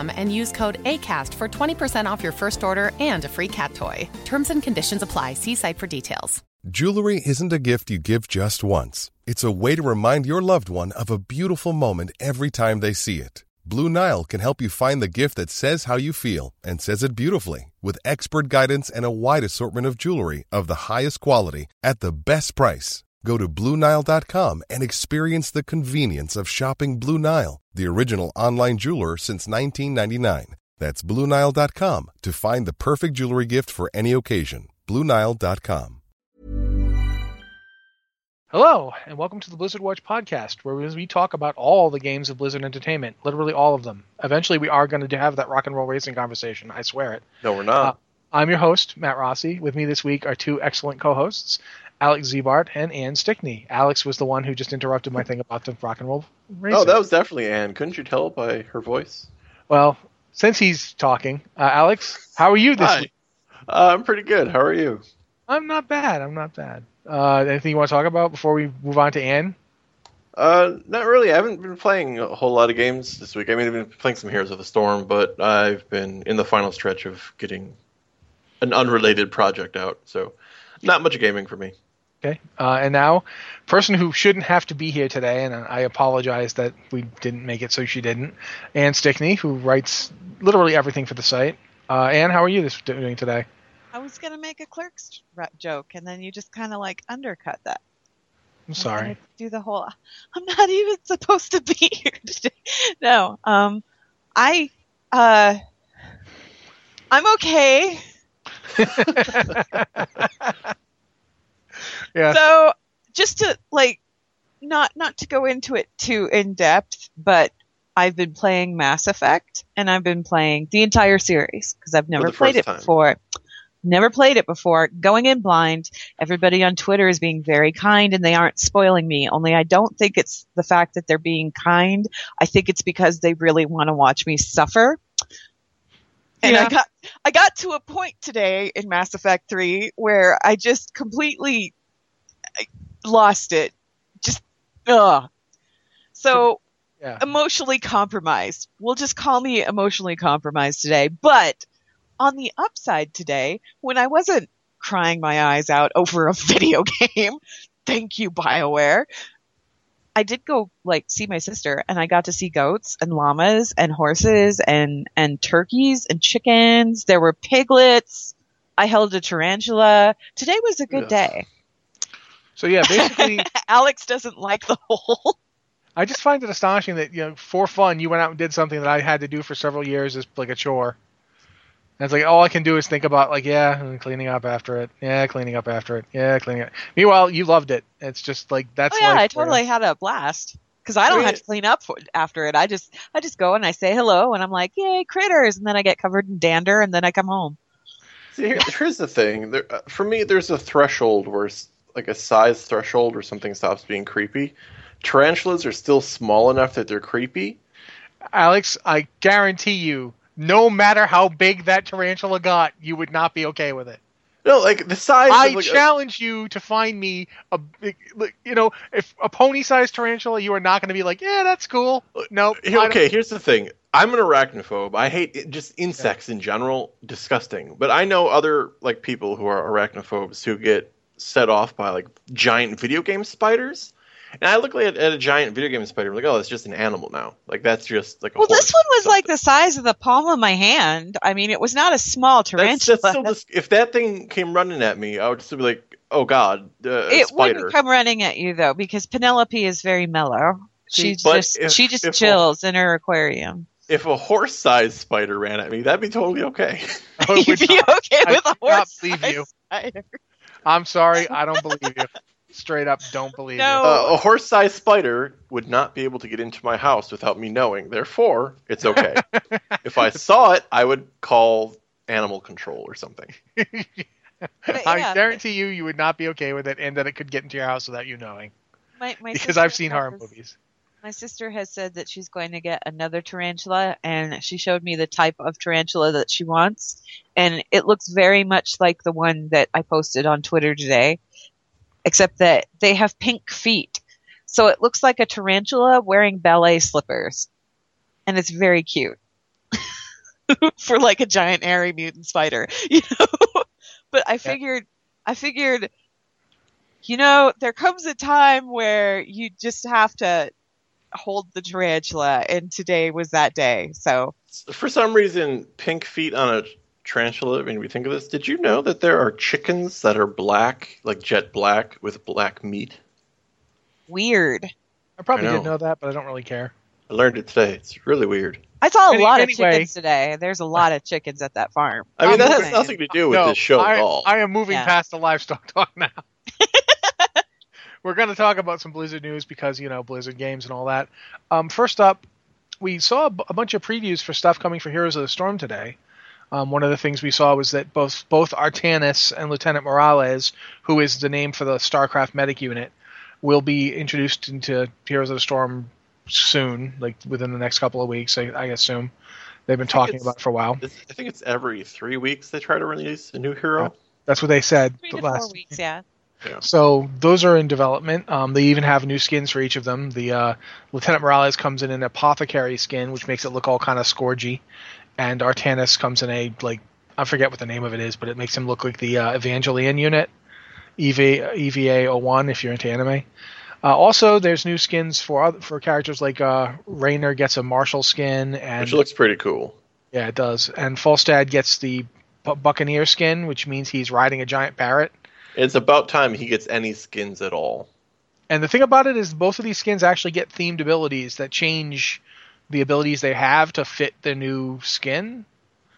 and use code ACAST for 20% off your first order and a free cat toy. Terms and conditions apply. See site for details. Jewelry isn't a gift you give just once, it's a way to remind your loved one of a beautiful moment every time they see it. Blue Nile can help you find the gift that says how you feel and says it beautifully with expert guidance and a wide assortment of jewelry of the highest quality at the best price. Go to BlueNile.com and experience the convenience of shopping Blue Nile, the original online jeweler since 1999. That's BlueNile.com to find the perfect jewelry gift for any occasion. BlueNile.com. Hello, and welcome to the Blizzard Watch podcast, where we talk about all the games of Blizzard Entertainment, literally all of them. Eventually, we are going to have that rock and roll racing conversation. I swear it. No, we're not. Uh, I'm your host, Matt Rossi. With me this week are two excellent co-hosts, Alex Ziebart and Ann Stickney. Alex was the one who just interrupted my thing about the rock and roll racing. Oh, that was definitely Ann. Couldn't you tell by her voice? Well, since he's talking, uh, Alex, how are you this Hi. week? Uh, I'm pretty good. How are you? I'm not bad. I'm not bad. Uh, anything you want to talk about before we move on to Ann? Uh, not really. I haven't been playing a whole lot of games this week. I mean, I've been playing some Heroes of the Storm, but I've been in the final stretch of getting an unrelated project out, so not much gaming for me. Okay. Uh, and now, person who shouldn't have to be here today, and I apologize that we didn't make it so she didn't, Ann Stickney, who writes literally everything for the site. Uh, Ann, how are you this doing today? I was gonna make a clerks joke, and then you just kind of like undercut that. I'm sorry. Do the whole. I'm not even supposed to be here today. No. Um, I. Uh. I'm okay. Yeah. So just to like, not not to go into it too in depth, but I've been playing Mass Effect, and I've been playing the entire series because I've never played it time. before. Never played it before. Going in blind. Everybody on Twitter is being very kind and they aren't spoiling me. Only I don't think it's the fact that they're being kind. I think it's because they really want to watch me suffer. And Yeah. I got I got to a point today in Mass Effect 3 where I just completely I lost it. Just ugh. So Yeah. emotionally compromised. We'll just call me emotionally compromised today. But on the upside today, when I wasn't crying my eyes out over a video game, thank you, BioWare. I did go like see my sister and I got to see goats and llamas and horses and, and turkeys and chickens. There were piglets. I held a tarantula. Today was a good Ugh. day. So yeah, basically, Alex doesn't like the whole. I just find it astonishing that you know, for fun, you went out and did something that I had to do for several years as like a chore. And it's like all I can do is think about like, yeah, cleaning up after it, yeah, cleaning up after it, yeah, cleaning up. Meanwhile, you loved it. It's just like that's oh yeah, life I for totally had a blast because I don't mean, have to clean up for, after it. I just I just go and I say hello and I'm like, yay, critters, and then I get covered in dander and then I come home. See, here, here's the thing. There, uh, for me, there's a threshold where, s- like a size threshold where something stops being creepy. Tarantulas are still small enough that they're creepy. Alex, I guarantee you, no matter how big that tarantula got, you would not be okay with it. No, like the size. I of, like, a- challenge you to find me a big, you know, if a pony-sized tarantula, you are not going to be like, yeah, that's cool. No, Here- okay, here's the thing. I'm an arachnophobe. I hate just insects in general. Disgusting. But I know other like people who are arachnophobes who get set off by like giant video game spiders. And I look at, at a giant video game spider, I'm like, oh, it's just an animal now. Like that's just like a Well, this one was like the size of the palm of my hand. I mean, it was not a small That's, tarantula. that's still dis- if that thing came running at me, I would still be like, oh god, uh, it spider. wouldn't come running at you though, because Penelope is very mellow. She But just if- she just if- chills in her aquarium. If a horse-sized spider ran at me, that'd be totally okay. It You'd would be not- okay with a horse. believe you. spider. I'm sorry, I don't believe you. Straight up, don't believe No. Uh, a horse-sized spider would not be able to get into my house without me knowing. Therefore, it's okay. if I saw it, I would call animal control or something. But I yeah, guarantee you, you would not be okay with it, and that it could get into your house without you knowing. my, my Because I've seen horror has- movies. My sister has said that she's going to get another tarantula, and she showed me the type of tarantula that she wants, and it looks very much like the one that I posted on Twitter today, except that they have pink feet. So it looks like a tarantula wearing ballet slippers, and it's very cute for like a giant airy mutant spider, you know. but I figured, I figured, you know, there comes a time where you just have to hold the tarantula, and today was that day. So For some reason, pink feet on a tarantula made me think of this. Did you know that there are chickens that are black, like jet black, with black meat? weird. I probably I didn't know. know that, but I don't really care. I learned it today. It's really weird. I saw a Any- lot of anyway. chickens today. There's a lot of chickens at that farm. I mean, I'm that has saying. nothing to do with no, this show I, at all. I am moving Yeah. past the livestock talk now. We're going to talk about some Blizzard news because you know Blizzard games and all that. Um, first up, we saw a, b- a bunch of previews for stuff coming for Heroes of the Storm today. Um, one of the things we saw was that both both Artanis and Lieutenant Morales, who is the name for the StarCraft medic unit, will be introduced into Heroes of the Storm soon, like within the next couple of weeks. I, I assume they've been talking about it for a while. I think it's every three weeks they try to release a new hero. That's what they said Three the to four weeks, yeah. So those are in development. Um, they even have new skins for each of them. The uh, Lieutenant Morales comes in an apothecary skin, which makes it look all kind of scourgy, and Artanis comes in a like I forget what the name of it is, but it makes him look like the uh, Evangelion unit, EV, EVA 01 if you're into anime. Uh, also, there's new skins for other, for characters like uh, Raynor gets a martial skin, and Which looks pretty cool. yeah, it does. And Falstad gets the Bu- Buccaneer skin, which means he's riding a giant parrot. It's about time he gets any skins at all. And the thing about it is, both of these skins actually get themed abilities that change the abilities they have to fit the new skin.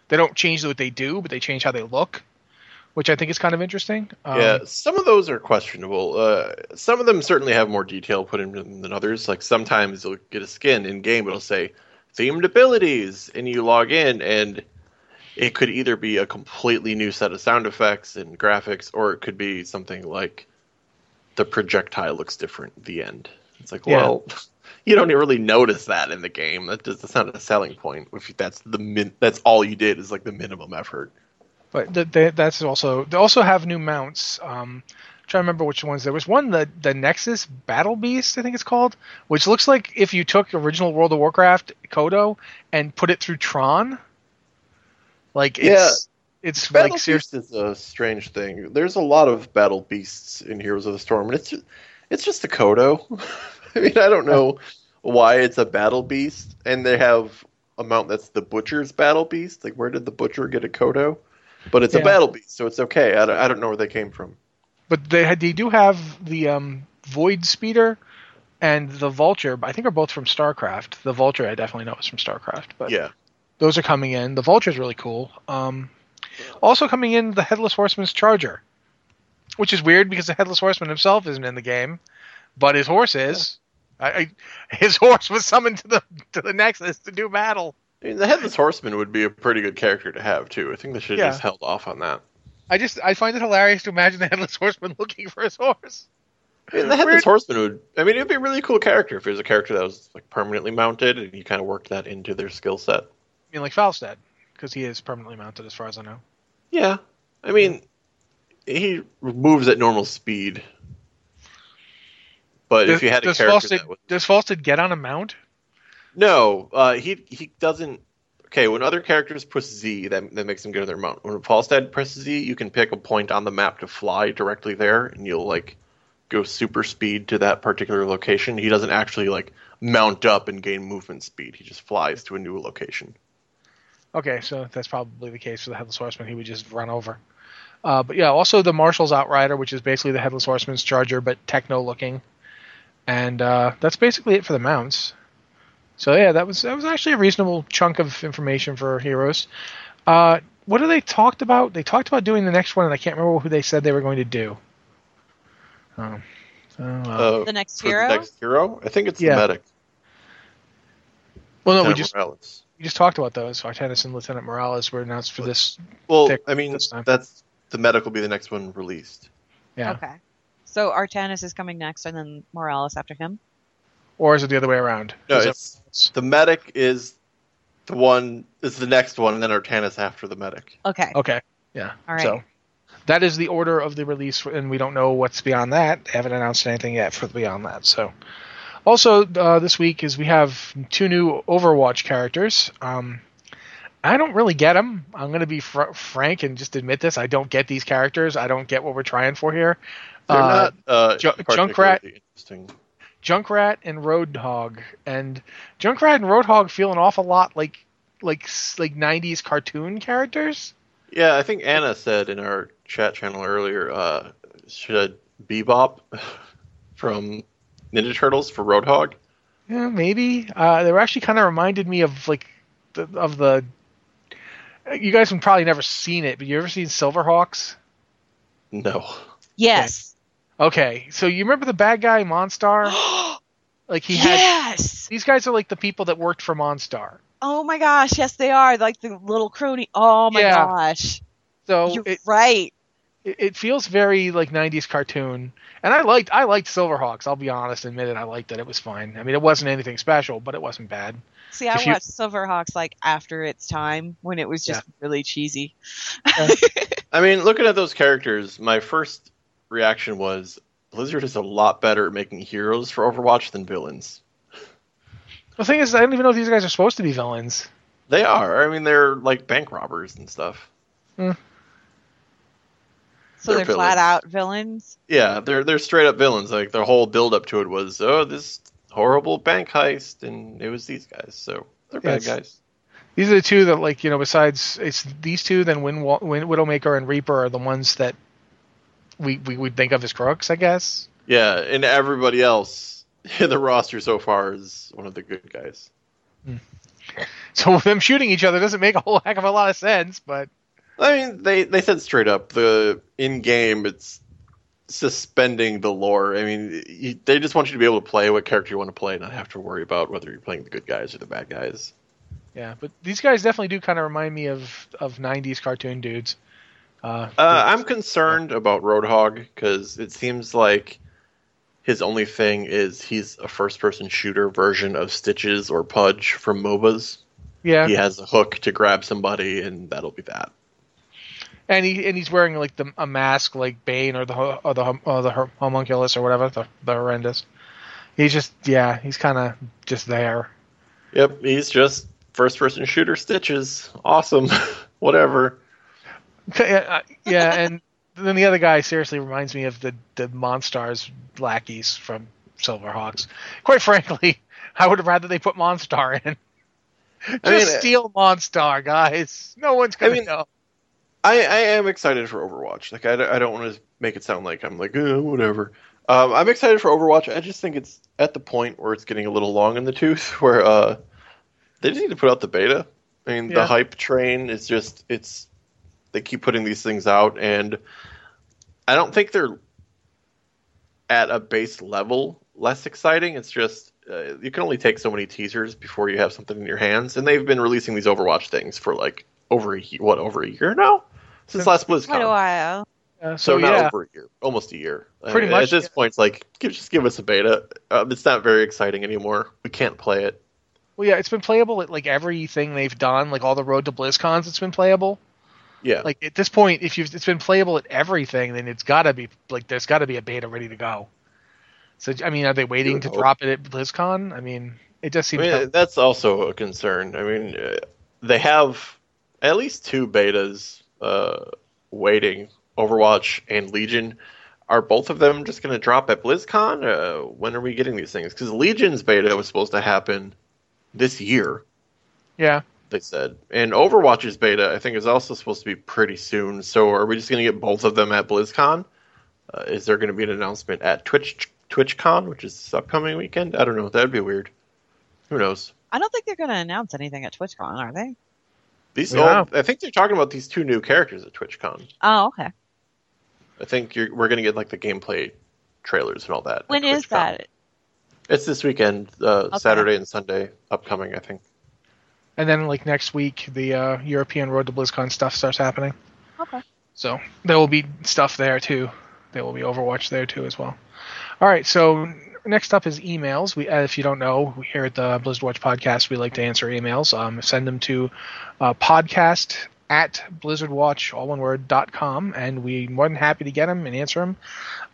They don't change what they do, but they change how they look, which I think is kind of interesting. Um, yeah, some of those are questionable. Uh, some of them certainly have more detail put in them than others. Like sometimes you'll get a skin in game, it'll say themed abilities, and you log in, and it could either be a completely new set of sound effects and graphics, or it could be something like the projectile looks different. at The end. It's like, Yeah. well, you don't really notice that in the game. That does, that's not a selling point. If that's the min, that's all you did is like the minimum effort. But th- they, that's also they also have new mounts. Um, I'm trying to remember which ones. There was one the the Nexus Battle Beast, I think it's called, which looks like if you took original World of Warcraft Kodo and put it through Tron. Like it's it's Battle like seriously. Is a strange thing. There's a lot of battle beasts in Heroes of the Storm, and it's just, it's just a Kodo. I mean, I don't know why it's a battle beast, and they have a mount that's the Butcher's battle beast. Like, where did the Butcher get a Kodo? But it's Yeah. a battle beast, so it's okay. I don't, I don't know where they came from. But they had, they do have the um, Void Speeder and the Vulture. I think are both from StarCraft. The Vulture I definitely know is from StarCraft. But Yeah, those are coming in. The Vulture is really cool. Um, also coming in, the Headless Horseman's Charger, which is weird because the Headless Horseman himself isn't in the game, but his horse is. I, I, his horse was summoned to the to the Nexus to do battle. I mean, the Headless Horseman would be a pretty good character to have too. I think they should have Yeah. just held off on that. I just I find it hilarious to imagine the Headless Horseman looking for his horse. I mean, the Headless Weird. Horseman would. I mean, it'd be a really cool character if it was a character that was like permanently mounted, and you kind of worked that into their skill set. Mean, like Falstad, because he is permanently mounted, as far as I know. Yeah, I mean, he moves at normal speed. But if you had a does character was does Falstad get on a mount? no, uh, he he doesn't. Okay, when other characters press Z, that that makes them get on their mount. When Falstad presses Z, you can pick a point on the map to fly directly there, and you'll like go super speed to that particular location. He doesn't actually like mount up and gain movement speed. He just flies to a new location. Okay, so that's probably the case for the Headless Horseman. He would just run over. Uh, but yeah, also the Marshal's Outrider, which is basically the Headless Horseman's Charger, but techno looking. And uh, that's basically it for the mounts. So yeah, that was that was actually a reasonable chunk of information for heroes. Uh, what have they talked about? They talked about doing the next one, and I can't remember who they said they were going to do. Um, uh, Uh, The next hero? The next hero? I think it's Yeah. the medic. well, no, we just Morales. We just talked about those. Artanis and Lieutenant Morales were announced for this. Well, pick I mean, this time. that's the medic will be the next one released. Yeah. Okay. So Artanis is coming next, and then Morales after him. Or is it the other way around? No, Is it- it's the medic is the one is the next one, and then Artanis after the medic. Okay. Okay. Yeah. All right. So that is the order of the release, and we don't know what's beyond that. They haven't announced anything yet for beyond that. So, also uh, this week is we have two new Overwatch characters. Um, I don't really get them. I'm going to be fr- frank and just admit this. I don't get these characters. I don't get what we're trying for here. They're Uh, not uh, Ju- Junkrat- Interesting. Junkrat and Roadhog, and Junkrat and Roadhog feel an awful lot like like like 90s cartoon characters. Yeah, I think Anna said in our chat channel earlier, uh, should Bebop from Ninja Turtles for Roadhog? Yeah, maybe. Uh, they were actually kind of reminded me of like the, of the. You guys have probably never seen it, but you ever seen Silverhawks? No. Yes. Okay, so you remember the bad guy Monstar? like he had. yes. These guys are like the people that worked for Monstar. Oh my gosh. Yes, they are like the little crony. Oh my Yeah. gosh. So You're it, right. It it feels very like 90s cartoon, and I liked I liked Silverhawks. I'll be honest, admit it. I liked it. It was fine. I mean, it wasn't anything special, but it wasn't bad. See, I If you- watched Silverhawks like after its time when it was just really cheesy. I mean, looking at those characters, my first reaction was Blizzard is a lot better at making heroes for Overwatch than villains. The thing is, I don't even know if these guys are supposed to be villains. They are. I mean, they're like bank robbers and stuff. Hmm. So They're they're, flat out villains. Yeah, they're they're straight up villains. Like their whole build up to it was, oh, this horrible bank heist, and it was these guys. So they're bad Yes. guys. These are the two that, like, you know, besides it's these two, then Win, Win, Widowmaker and Reaper are the ones that we we would think of as crooks, I guess. Yeah, and everybody else in the roster so far is one of the good guys. Hmm. So them shooting each other doesn't make a whole heck of a lot of sense, but I mean, they they said straight up the in game it's suspending the lore. I mean, you, they just want you to be able to play what character you want to play, and not have to worry about whether you're playing the good guys or the bad guys. yeah. But these guys definitely do kind of remind me of of '90s cartoon dudes. Uh, Uh, I'm concerned about Roadhog because it seems like his only thing is he's a first-person shooter version of Stitches or Pudge from MOBAs. yeah, He has a hook to grab somebody, and that'll be that. And he and he's wearing like the a mask like Bane or the or the or the homunculus or whatever the the horrendous. He's just yeah, he's kind of just there. Yep, he's just first-person shooter Stitches. Awesome, whatever. yeah, uh, yeah, and then the other guy seriously reminds me of the the Monstars lackeys from Silverhawks. Quite frankly, I would have rather they put Monstar in. Just I mean, steal Monstar, guys. No one's gonna I mean, know. I, I am excited for Overwatch. Like I, I don't want to make it sound like I'm like uh, whatever. Um, I'm excited for Overwatch. I just think it's at the point where it's getting a little long in the tooth, where uh, they just need to put out the beta. I mean, Yeah. the hype train is just it's they keep putting these things out, and I don't think they're at a base level less exciting. It's just uh, you can only take so many teasers before you have something in your hands, and they've been releasing these Overwatch things for like over a what over a year now since last BlizzCon. Quite a while. Uh, So, so not yeah, over a year, almost a year. Pretty Uh, much, At this yeah. point, it's like give, just give us a beta. Um, it's not very exciting anymore. We can't play it. well, yeah, it's been playable at like everything they've done, like all the Road to BlizzCons. It's been playable. Yeah, Like at this point, if you've it's been playable at everything, then it's got to be like there's got to be a beta ready to go. So I mean, are they waiting to hope. drop it at BlizzCon? I mean, it just I mean kind that's also a concern. I mean, uh, they have at least two betas uh, waiting. Overwatch and Legion. Are both of them just going to drop at BlizzCon? Uh, when are we getting these things? Because Legion's beta was supposed to happen this year. yeah, They said, and Overwatch's beta I think is also supposed to be pretty soon. So are we just going to get both of them at BlizzCon? Uh, is there going to be an announcement at Twitch TwitchCon, which is this upcoming weekend? I don't know. That'd be weird. Who knows? I don't think they're going to announce anything at TwitchCon, are they? These, Yeah. oh, I think they're talking about these two new characters at TwitchCon. Oh, okay. I think you're, we're going to get like the gameplay trailers and all that. When is that? It's this weekend, uh, Okay. Saturday and Sunday, upcoming. I think. And then like next week, the uh, European Road to BlizzCon stuff starts happening. Okay. So there will be stuff there too. There will be Overwatch there too as well. All right. So next up is emails. We, uh, if you don't know, here at the Blizzard Watch podcast, we like to answer emails. Um, send them to uh, podcast at blizzardwatch all one word dot com, and we're more than happy to get them and answer them.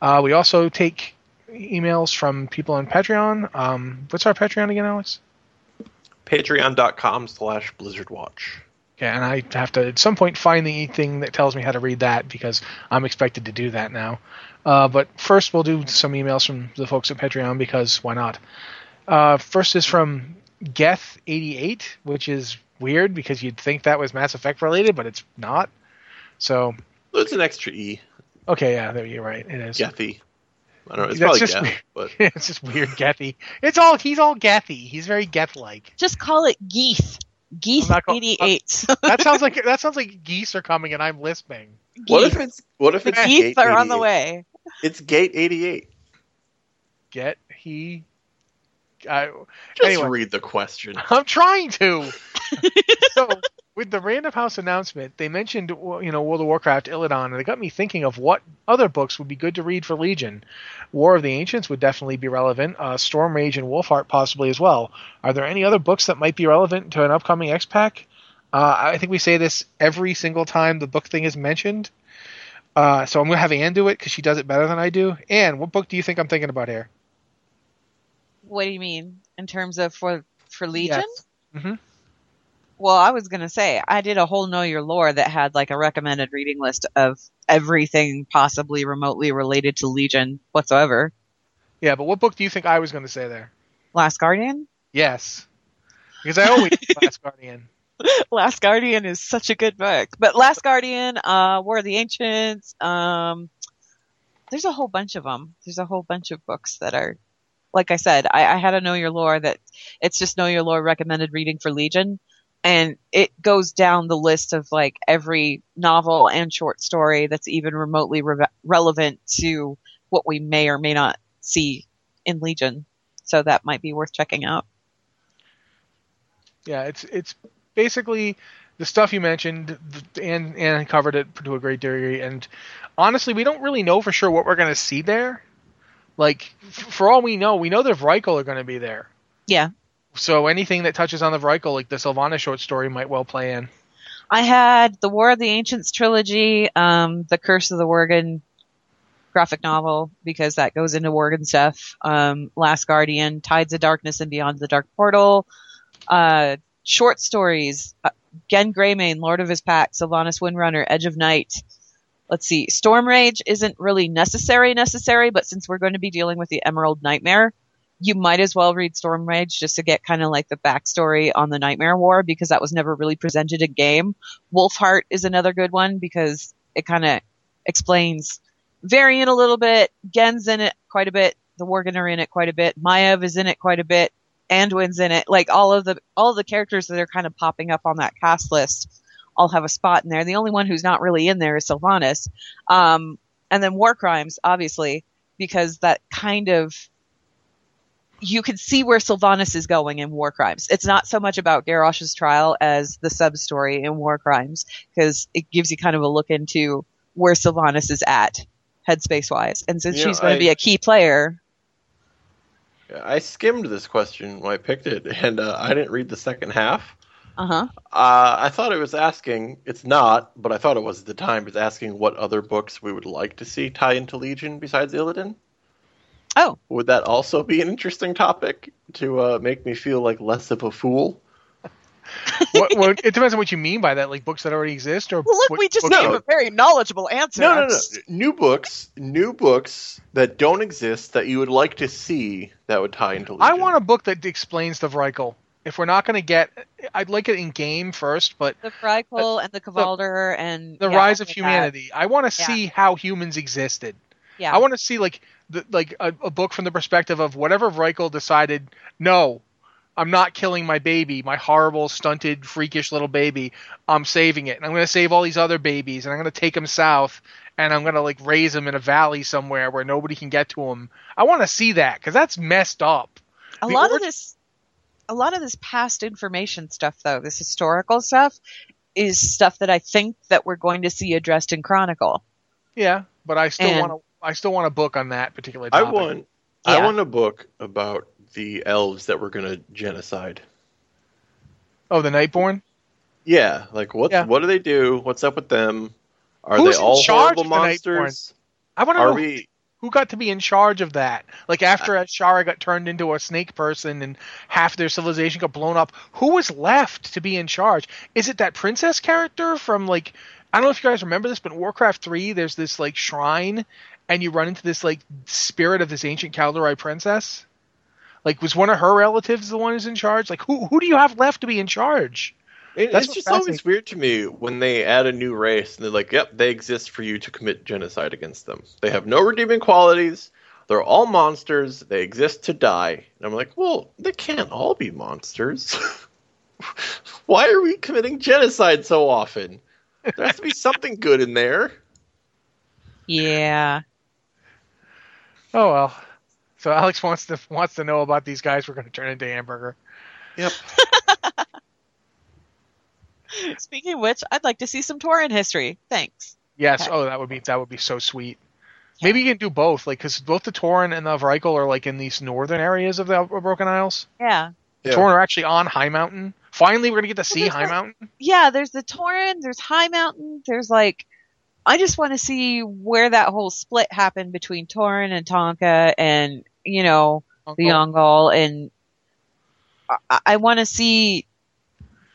Uh, we also take emails from people on Patreon. Um, what's our Patreon again, Alex? Patreon.com slash BlizzardWatch. Yeah, and I have to at some point find the thing that tells me how to read that because I'm expected to do that now. Uh, but first, we'll do some emails from the folks at Patreon because why not? Uh, first is from Geth88, which is weird because you'd think that was Mass Effect related, but it's not. So, It's an extra E. okay, yeah, there you're right. It is. Gethy. I don't know. It's That's probably just Geth, but it's just weird, Gethy. It's all he's all Gethy. He's very Geth-like. Just call it Geeth. Geeth I'm not call- 88. That sounds like that sounds like geese are coming and I'm lisping. what if it's what if it's Geeth Gate are on the way. It's Gate 88. Get he. I, Just Anyway. read the question. I'm trying to. so, with the Random House announcement, they mentioned you know World of Warcraft Illidan, and it got me thinking of what other books would be good to read for Legion. War of the Ancients would definitely be relevant. Uh, Stormrage and Wolfheart possibly as well. Are there any other books that might be relevant to an upcoming X Pack? Uh, I think we say this every single time the book thing is mentioned. Uh, so I'm gonna have Ann do it because she does it better than I do. Ann, what book do you think I'm thinking about here? What do you mean in terms of for for Legion? Yes. Mhm. Well, I was gonna say I did a whole Know Your Lore that had like a recommended reading list of everything possibly remotely related to Legion whatsoever. Yeah, but what book do you think I was going to say there? Last Guardian. Yes, because I always Last Guardian. Last Guardian is such a good book. But Last Guardian, uh, War of the Ancients, um, there's a whole bunch of them. There's a whole bunch of books that are, like I said, I, I had a Know Your Lore that it's just Know Your Lore recommended reading for Legion. And it goes down the list of like every novel and short story that's even remotely re- relevant to what we may or may not see in Legion. So that might be worth checking out. Yeah, it's it's basically the stuff you mentioned, and and covered it to a great degree. And honestly, we don't really know for sure what we're going to see there. Like, f- for all we know, we know the Vrykul are going to be there. Yeah. So anything that touches on the Vrykul, like the Sylvana short story, might well play in. I had the War of the Ancients trilogy, um, the Curse of the Worgen graphic novel because that goes into Worgen stuff. Um, Last Guardian, Tides of Darkness and Beyond the Dark Portal, uh, short stories, uh, Genn Greymane, Lord of His Pack, Sylvanas Windrunner, Edge of Night. Let's see, Stormrage isn't really necessary, necessary, but since we're going to be dealing with the Emerald Nightmare, you might as well read Stormrage just to get kind of like the backstory on the Nightmare War because that was never really presented in game. Wolfheart is another good one because it kind of explains Varian a little bit. Genn's in it quite a bit. The Worgen are in it quite a bit. Maiev is in it quite a bit. Anduin's in it. Like all of the all of the characters that are kind of popping up on that cast list all have a spot in there. The only one who's not really in there is Sylvanas. Um, and then War Crimes, obviously, because that kind of you can see where Sylvanas is going in War Crimes. It's not so much about Garrosh's trial as the sub story in War Crimes, because it gives you kind of a look into where Sylvanas is at, headspace wise. And since You know, she's going I- to be a key player, I skimmed this question when I picked it, and uh, I didn't read the second half. uh huh. Uh, I thought it was asking. It's not, but I thought it was at the time. It's asking what other books we would like to see tie into Legion besides Illidan. Oh, Would that also be an interesting topic to uh, make me feel like less of a fool? what, what, it depends on what you mean by that, like books that already exist, or well, look, what we just books- gave a very knowledgeable answer. No, no, I'm no. New books, new books that don't exist that you would like to see that would tie into Legion. I want a book that explains the Vrykul. if we're not going to get, I'd like it in game first, but The Vrykul and the Kvaldir and the yeah, rise of all that. humanity. I want to Yeah. see how humans existed. Yeah. I want to see like the, like a, a book from the perspective of whatever Reichel decided. No, I'm not killing my baby, my horrible, stunted, freakish little baby. I'm saving it, and I'm going to save all these other babies, and I'm going to take them south, and I'm going to like raise them in a valley somewhere where nobody can get to them. I want to see that because that's messed up. a The lot of this a lot of this past information stuff though this historical stuff is stuff that i think that we're going to see addressed in chronicle Yeah, but I still want to. I still want a book on that particular I topic. want I want a book about the elves that were going to genocide. Oh, the Nightborne. Yeah, like what Yeah. what do they do? What's up with them? Are Who's they all horrible the Nightborne? monsters? I want to know we who got to be in charge of that. Like after Azshara got turned into a snake person and half their civilization got blown up, who was left to be in charge? Is it that princess character from like I don't know if you guys remember this, but in Warcraft 3 there's this like shrine and you run into this like spirit of this ancient Kaldorei princess? Like was one of her relatives the one who's in charge? Like who who do you have left to be in charge? It- That's it's just always weird to me when they add a new race and they're like, "Yep, they exist for you to commit genocide against them. They have no redeeming qualities. They're all monsters. They exist to die." And I'm like, "Well, they can't all be monsters. Why are we committing genocide so often? There has to be something good in there." yeah Oh well. So Alex wants to wants to know about these guys we're going to turn into hamburger. Yep. speaking of which i'd like to see some Tauren history thanks Yes. Okay. Oh, that would be that would be so sweet. Maybe you can do both, like because both the Tauren and the Vrykul are like in these northern areas of the Broken Isles. yeah The Yeah. Tauren are actually on Highmountain. Finally, we're gonna get to see High like- Mountain. yeah there's the Tauren. there's Highmountain there's like i just want to see where that whole split happened between Tauren and taunka and you know the Yaungol, and I, I want to see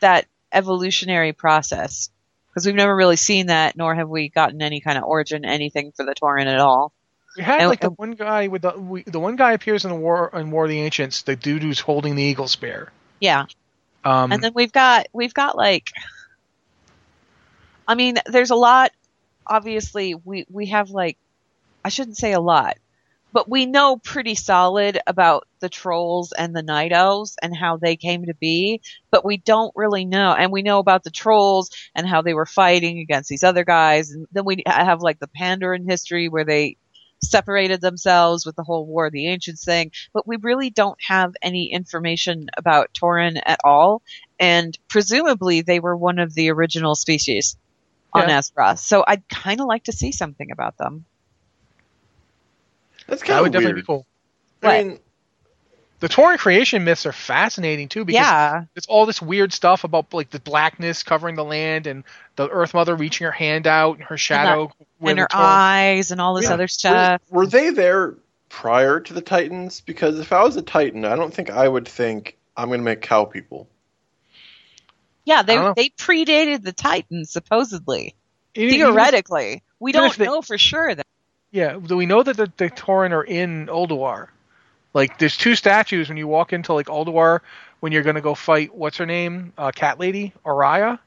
that evolutionary process because we've never really seen that, nor have we gotten any kind of origin anything for the Tauren at all. We had and- like the and- one guy with the we, the one guy appears in the war in War of the Ancients. The dude who's holding the eagle spear. Yeah, Um, and then we've got we've got like, I mean, there's a lot. Obviously, we we have like, I shouldn't say a lot, but we know pretty solid about the trolls and the night elves and how they came to be, but we don't really know. And we know about the trolls and how they were fighting against these other guys. And then we have like the Pandaren history where they separated themselves with the whole War of the Ancients thing, but we really don't have any information about Tauren at all. And presumably they were one of the original species on Yeah. Azeroth. So I'd kind of like to see something about them. That's that kind would of definitely weird. be cool. What? I mean, The Tauren creation myths are fascinating too because yeah. it's all this weird stuff about like the blackness covering the land and the Earth Mother reaching her hand out and her shadow where and her Tauren- eyes and all this Yeah. other stuff. Were, were they there prior to the Titans? Because if I was a Titan, I don't think I would think I'm going to make cow people. Yeah, they I don't know. they predated the Titans supposedly. Even- even if- Theoretically, we don't if they- know for sure. That Yeah, we know that the, the Tauren are in Ulduar? Like, there's two statues when you walk into like Ulduar when you're gonna go fight what's her name, uh, Cat Lady, Auriaya.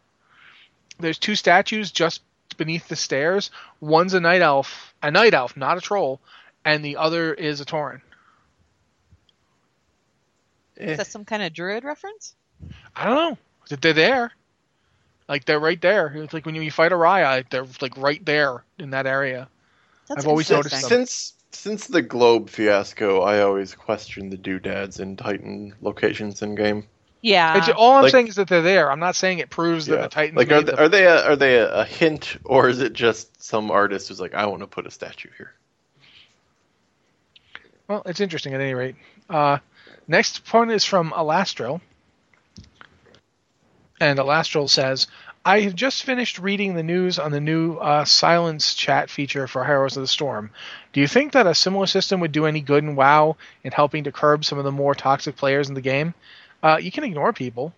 There's two statues just beneath the stairs. One's a night elf, a night elf, not a troll, and the other is a Tauren. Eh. is that some kind of druid reference? I don't know. They're there. Like they're right there. It's like when you fight a Auriaya, they're like right there in that area. That's I've always noticed them. Since since the globe fiasco, I always question the doodads in Titan locations in game. Yeah, It's, all I'm Like- saying is that they're there. I'm not saying it proves that Yeah. the Titans like, are they, the are they a, are they a, a hint, or is it just some artist who's like, I want to put a statue here? Well, it's interesting at any rate. Uh, next point is from Alastril. And Alastril says, I have just finished reading the news on the new uh, silence chat feature for Heroes of the Storm. Do you think that a similar system would do any good in WoW in helping to curb some of the more toxic players in the game? Uh, you can ignore people.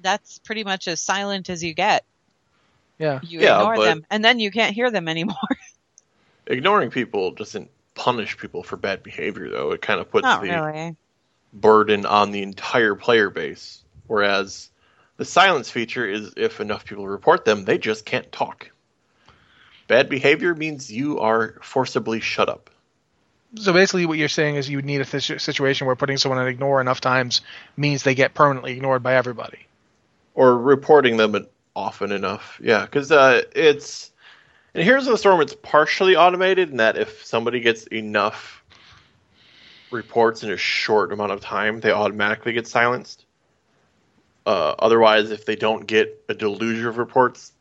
that's pretty much as silent as you get. Yeah. You Yeah, ignore them, and then you can't hear them anymore. Ignoring people doesn't punish people for bad behavior, though. It kind of puts Not the really. burden on the entire player base. Whereas the silence feature is if enough people report them, they just can't talk. Bad behavior means you are forcibly shut up. So basically, what you're saying is you would need a th- situation where putting someone on ignore enough times means they get permanently ignored by everybody. Or reporting them often enough. Yeah, because uh, it's. And here's the Storm, it's partially automated in that if somebody gets enough reports in a short amount of time, they automatically get silenced. Uh, otherwise, if they don't get a deluge of reports,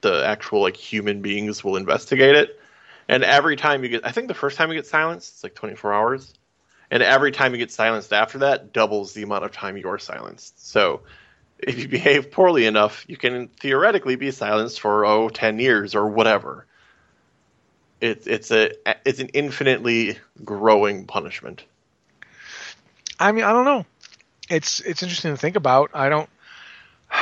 the actual like human beings will investigate it. And every time you get, I think the first time you get silenced, it's like 24 hours. And every time you get silenced after that, doubles the amount of time you're silenced. So if you behave poorly enough, you can theoretically be silenced for oh 10 years or whatever. It's it's a it's an infinitely growing punishment. I mean, I don't know. It's it's interesting to think about. I don't.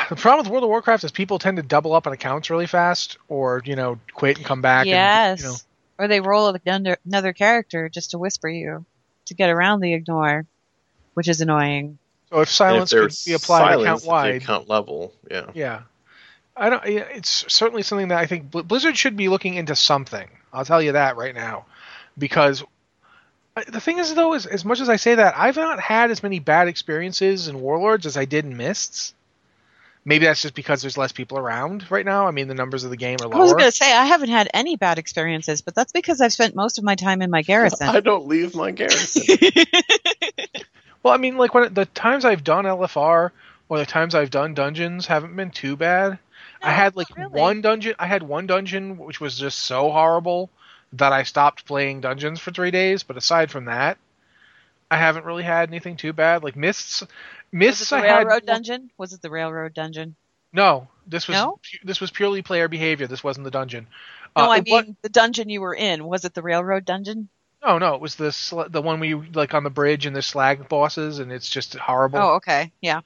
The problem with World of Warcraft is people tend to double up on accounts really fast, or you know, quit and come back. Yes. And, you know, Or they roll another, another character just to whisper you to get around the ignore, which is annoying. so if silence and could be applied silence account the wide, account level, yeah. yeah, I don't. It's certainly something that I think Blizzard should be looking into something. I'll tell you that right now, because I- the thing is though, is as much as I say that, I've not had as many bad experiences in Warlords as I did in Mists. Maybe that's just because there's less people around right now. I mean, the numbers of the game are I was going to say I haven't had any bad experiences, but that's because I've spent most of my time in my garrison. I don't leave my garrison. Well, I mean, like when the times I've done LFR or the times I've done dungeons haven't been too bad. I had like really. one dungeon. I had one dungeon which was just so horrible that I stopped playing dungeons for three days. But aside from that, I haven't really had anything too bad. Like mists, Was it mists. the I had railroad dungeon? Was it the railroad dungeon? no. This was No? pu- this was purely player behavior. This wasn't the dungeon. No, Uh, I mean the dungeon you were in. Was it the railroad dungeon? no, no. It was the sl- the one you like on the bridge and the slag bosses, and it's just horrible. Oh, okay, yeah.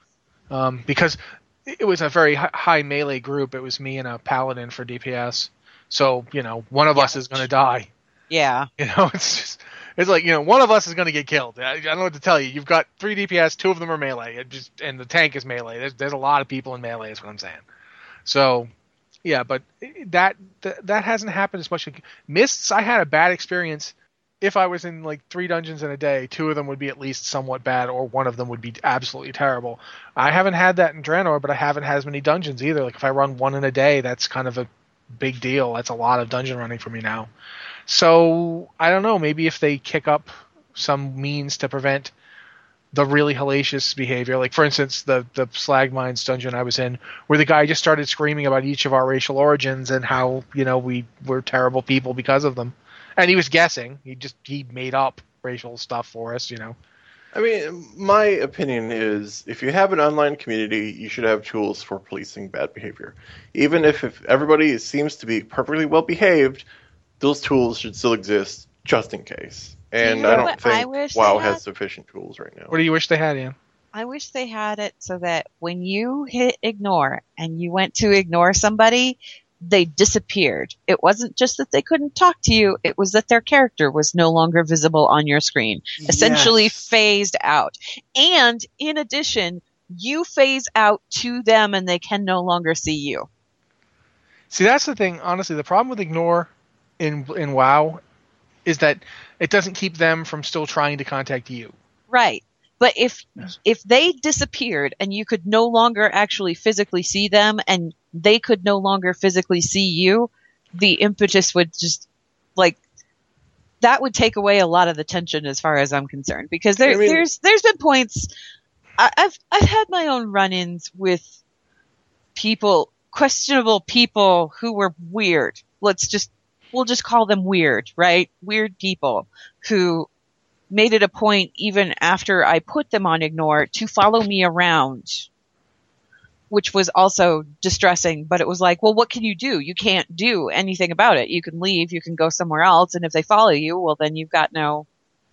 um, because it was a very high melee group. It was me and a paladin for DPS. So you know, one of us is going to die. Yeah. You know, it's just it's like you know, one of us is going to get killed. I, I don't know what to tell you. You've got three DPS, two of them are melee, it just and the tank is melee. There's there's a lot of people in melee. Is what I'm saying. So. Yeah, but that that, that hasn't happened as much. Mists, I had a bad experience. If I was in like three dungeons in a day, two of them would be at least somewhat bad, or one of them would be absolutely terrible. I haven't had that in Draenor, but I haven't had as many dungeons either. Like if I run one in a day, that's kind of a big deal. That's a lot of dungeon running for me now. So I don't know. Maybe if they kick up some means to prevent the really hellacious behavior, like for instance the the slag mines dungeon I was in, where the guy just started screaming about each of our racial origins and how you know we were terrible people because of them, and he was guessing. He just he made up racial stuff for us, you know. I mean, my opinion is if you have an online community, you should have tools for policing bad behavior. Even if, if everybody seems to be perfectly well behaved, those tools should still exist just in case. And know I don't what I think wish WoW has sufficient tools right now. What do you wish they had, Ian? I wish they had it so that when you hit ignore and you went to ignore somebody, they disappeared. It wasn't just that they couldn't talk to you, it was that their character was no longer visible on your screen. Essentially Yes. phased out. And in addition, you phase out to them and they can no longer see you. See, that's the thing. Honestly, the problem with ignore in in WoW is that it doesn't keep them from still trying to contact you. Right. But if if they disappeared and you could no longer actually physically see them and they could no longer physically see you, the impetus would just like that would take away a lot of the tension as far as I'm concerned. Because there I mean- there's there's been points I, I've I've had my own run-ins with people questionable people who were weird. Let's just we'll just call them weird, right? Weird people who made it a point even after I put them on ignore to follow me around, which was also distressing. But it was like, well, what can you do? You can't do anything about it. You can leave, you can go somewhere else, and if they follow you, well, then you've got no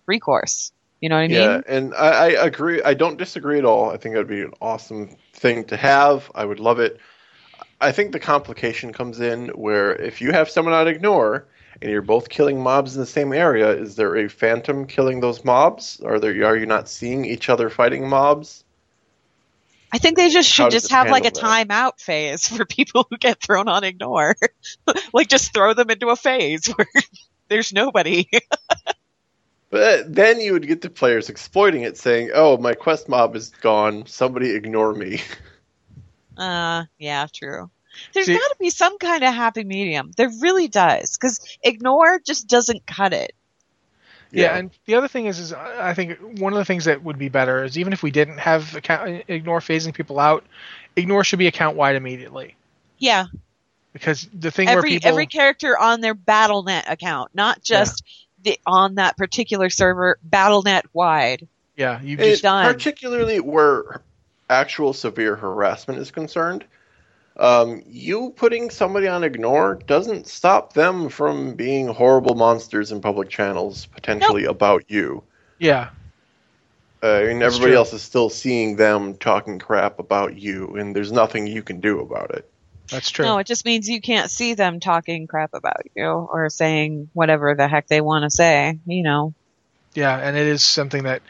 recourse. You know what I yeah, mean? and I, I agree. I don't disagree at all. I think it would be an awesome thing to have. I would love it. I think the complication comes in where if you have someone on ignore and you're both killing mobs in the same area, is there a phantom killing those mobs? Are there are you not seeing each other fighting mobs? I think they just should just have like a that? timeout phase for people who get thrown on ignore. like just throw them into a phase where there's nobody. But then you would get the players exploiting it, saying, "Oh, my quest mob is gone. Somebody ignore me." Uh, yeah, true. There's See- got to be some kind of happy medium. There really does, because ignore just doesn't cut it. Yeah. and the other thing is, is I I think one of the things that would be better is even if we didn't have account, ignore phasing people out, ignore should be account wide immediately Yeah, because the thing where every people every character on their BattleNet account, not just the on that particular server, BattleNet wide. yeah you It- just done. particularly where actual severe harassment is concerned. Um, you putting somebody on ignore doesn't stop them from being horrible monsters in public channels, potentially about you. yeah Uh, I mean, That's everybody true. else is still seeing them talking crap about you, and there's nothing you can do about it. that's true. No, it just means you can't see them talking crap about you or saying whatever the heck they want to say. You know. Yeah, and it is something that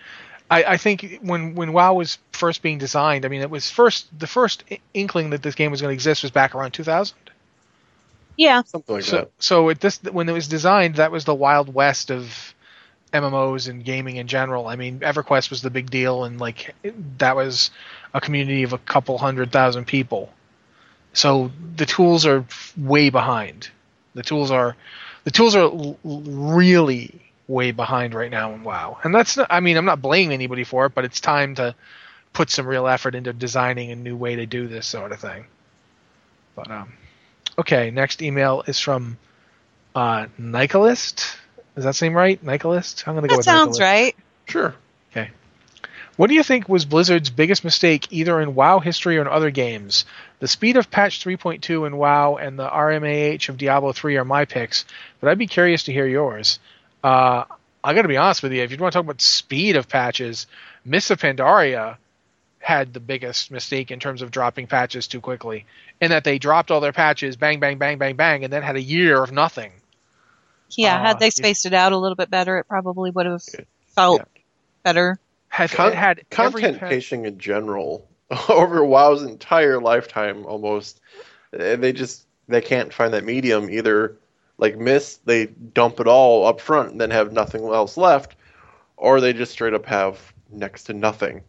I, I think when when WoW was first being designed, I mean, it was first the first inkling that this game was going to exist was back around 2000. Yeah. Something like so that. so it, this when it was designed, that was the wild west of MMOs and gaming in general. I mean, EverQuest was the big deal, and like that was a community of a couple hundred thousand people. So the tools are way behind. The tools are the tools are l- l- really way behind right now in WoW, and that's not. I mean, I'm not blaming anybody for it, but it's time to put some real effort into designing a new way to do this sort of thing. But um, okay, next email is from uh, Nicolist. Does that seem right? Nicolist? I'm going to go That with sounds Nicolist. right. Sure. Okay. What do you think was Blizzard's biggest mistake, either in WoW history or in other games? The speed of patch 3.2 in WoW and the RMAH of Diablo 3 are my picks, but I'd be curious to hear yours. Uh, I got to be honest with you. If you want to talk about speed of patches, Mists of Pandaria had the biggest mistake in terms of dropping patches too quickly, in that they dropped all their patches, bang, bang, bang, bang, bang, and then had a year of nothing. Yeah, Uh, had they yeah. spaced it out a little bit better, it probably would have felt better. Had, Con- had every content patch- pacing in general over WoW's entire lifetime almost. And they just they can't find that medium either. Like miss, they dump it all up front and then have nothing else left, or they just straight up have next to nothing.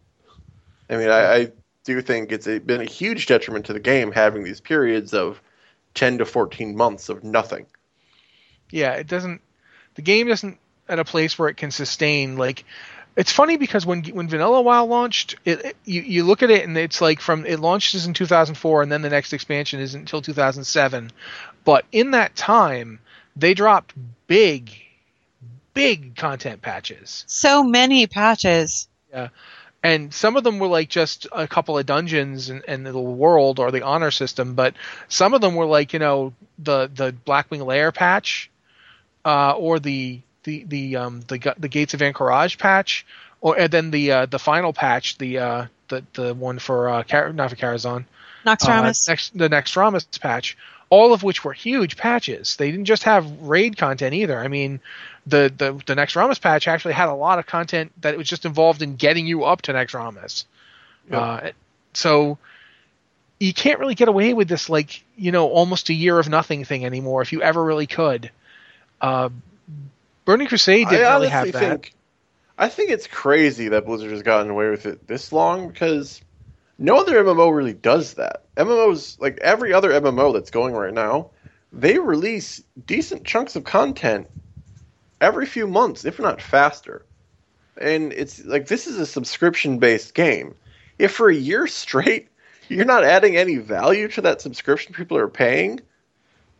I mean, I, I do think it's a, been a huge detriment to the game having these periods of ten to fourteen months of nothing. yeah, it doesn't. The game isn't at a place where it can sustain. Like, it's funny because when when Vanilla WoW launched, it, it- you you look at it and it's like from it launches in 2004 and then the next expansion isn't until 2007. But in that time, they dropped big, big content patches. So many patches. Yeah. And some of them were like just a couple of dungeons and, and the world or the honor system, but some of them were like, you know, the the Blackwing Lair patch, uh, or the the the um the the Gates of Ahn'Qiraj patch, or and then the uh, the final patch, the uh the the one for uh Car- not for Karazhan, Naxxramas. uh, next the Naxxramas patch, all of which were huge patches. They didn't just have raid content either. I mean, the the the Naxxramas patch actually had a lot of content that was just involved in getting you up to Naxxramas. Yep. Uh, so you can't really get away with this like you know almost a year of nothing thing anymore if you ever really could. Uh, Burning Crusade didn't I really have that. think I think it's crazy that Blizzard has gotten away with it this long because no other MMO really does that. MMOs like every other MMO that's going right now, they release decent chunks of content every few months, if not faster. And it's like this is a subscription based game. If for a year straight you're not adding any value to that subscription people are paying,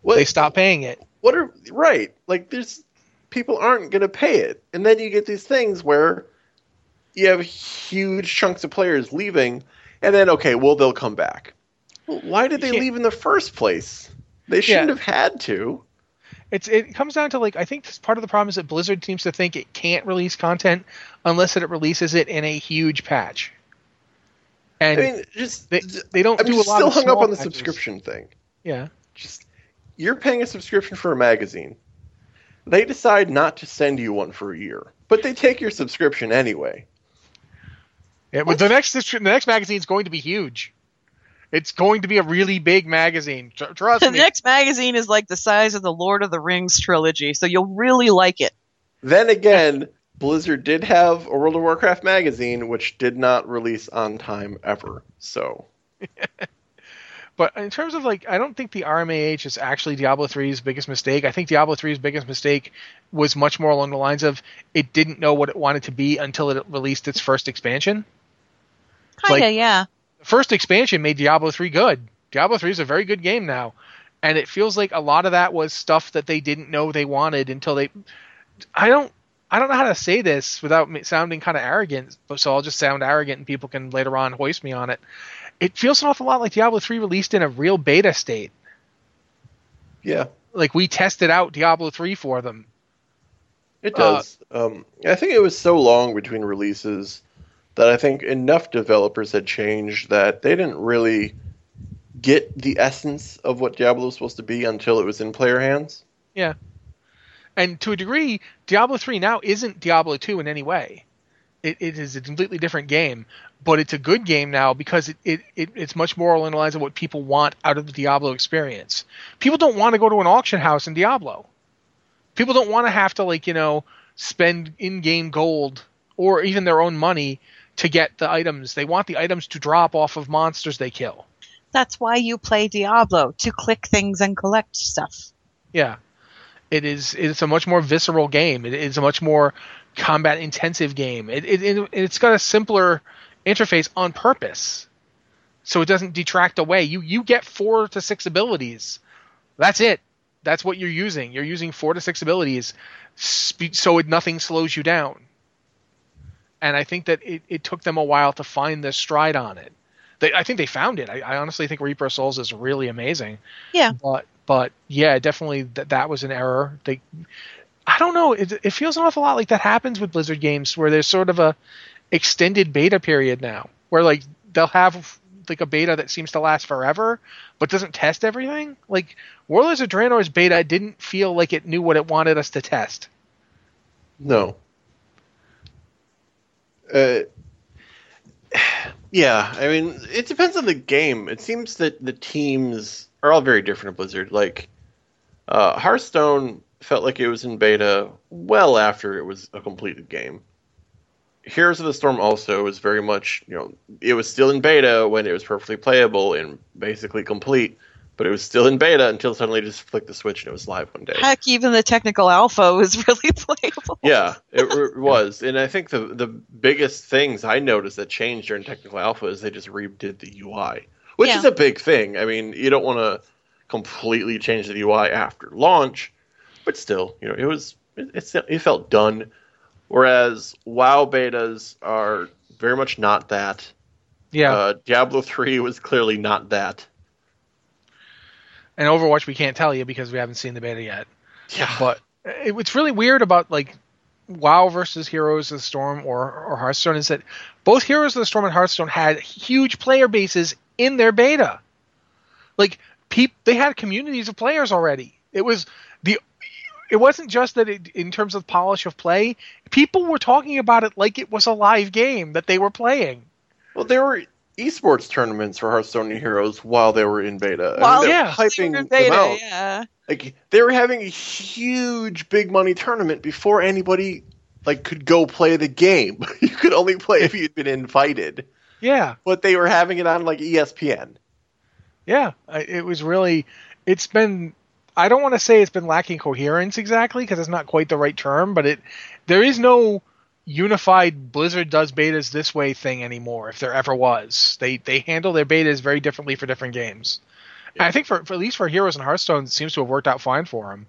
what, They stop paying it. what are right like there's people aren't going to pay it and then you get these things where you have huge chunks of players leaving and then okay well they'll come back well, why did they can't- leave in the first place they shouldn't Yeah. have had to It's it comes down to like I think part of the problem is that Blizzard seems to think it can't release content unless it releases it in a huge patch. And i mean just they, they don't i'm do just a lot still hung up on the patches. subscription thing Yeah. just you're paying a subscription for a magazine they decide not to send you one for a year, but they take your subscription anyway. Yeah, but the next the next magazine is going to be huge. It's going to be a really big magazine. Tr- Trust The me. next magazine is like the size of the Lord of the Rings trilogy, so you'll really like it. Then again, Blizzard did have a World of Warcraft magazine, which did not release on time ever. So But in terms of like, I don't think the RMAH is actually Diablo 3's biggest mistake. I think Diablo 3's biggest mistake was much more along the lines of it didn't know what it wanted to be until it released its first expansion. Kinda, Like- yeah. The first expansion made Diablo 3 good. Diablo 3 is a very good game now. And it feels like a lot of that was stuff that they didn't know they wanted until they I don't I don't know how to say this without sounding kind of arrogant, so I'll just sound arrogant and people can later on hoist me on it. It feels an awful lot like Diablo 3 released in a real beta state. yeah, Like we tested out Diablo 3 for them. it Uh, does. um, I think it was so long between releases that I think enough developers had changed that they didn't really get the essence of what Diablo was supposed to be until it was in player hands. Yeah. And to a degree, Diablo 3 now isn't Diablo 2 in any way. It, it is a completely different game, but it's a good game now because it, it, it it's much more along the lines of what people want out of the Diablo experience. People don't want to go to an auction house in Diablo. People don't want to have to like, you know, spend in-game gold or even their own money to get the items. They want the items to drop off of monsters they kill. That's why you play Diablo, to click things and collect stuff. Yeah, it is. It's a much more visceral game. It is a much more combat intensive game. It, it, it it's got a simpler interface on purpose, so it doesn't detract away. You you get four to six abilities. That's it. That's what you're using. You're using four to six abilities, so it, nothing slows you down. And I think that it, it took them a while to find their stride on it. They, I think they found it. I, I honestly think Reaper Souls is really amazing Yeah. but but yeah, definitely that that was an error. They, I don't know. It, it feels an awful lot like that happens with Blizzard games, where there's sort of a extended beta period now, where like they'll have like a beta that seems to last forever, but doesn't test everything. Like Warlords of Draenor's beta didn't feel like it knew what it wanted us to test. No. Uh, yeah, I mean, it depends on the game. It seems that the teams are all very different at Blizzard. Like, uh, Hearthstone felt like it was in beta well after it was a completed game. Heroes of the Storm also was very much, you know, it was still in beta when it was perfectly playable and basically complete, but it was still in beta until suddenly just flicked the switch and it was live one day. Heck, even the technical alpha was really playable. Yeah, it, it was, and I think the the biggest things I noticed that changed during technical alpha is they just redid the UI, which Yeah. is a big thing. I mean, you don't want to completely change the UI after launch, but still, you know, it was it, it's it felt done. Whereas WoW betas are very much not that. Yeah, Uh, Diablo three was clearly not that. and Overwatch we can't tell you because we haven't seen the beta yet. Yeah, but it, what's really weird about like WoW versus Heroes of the Storm or or Hearthstone is that both Heroes of the Storm and Hearthstone had huge player bases in their beta. Like peop, they had communities of players already. It was the it wasn't just that it, in terms of polish of play, people were talking about it like it was a live game that they were playing. Well, there were esports tournaments for Hearthstone and Heroes while they were in beta. I mean, Well, they were yeah. hyping them beta, out. yeah. Like they were having a huge big money tournament before anybody like could go play the game. you could only play if you'd been invited. Yeah, But they were having it on like ESPN. Yeah, it was really. It's been. I don't want to say it's been lacking coherence exactly because it's not quite the right term, but it there is no unified Blizzard does betas this way thing anymore. If there ever was, they they handle their betas very differently for different games. And I think for, for at least for Heroes and Hearthstone, it seems to have worked out fine for them.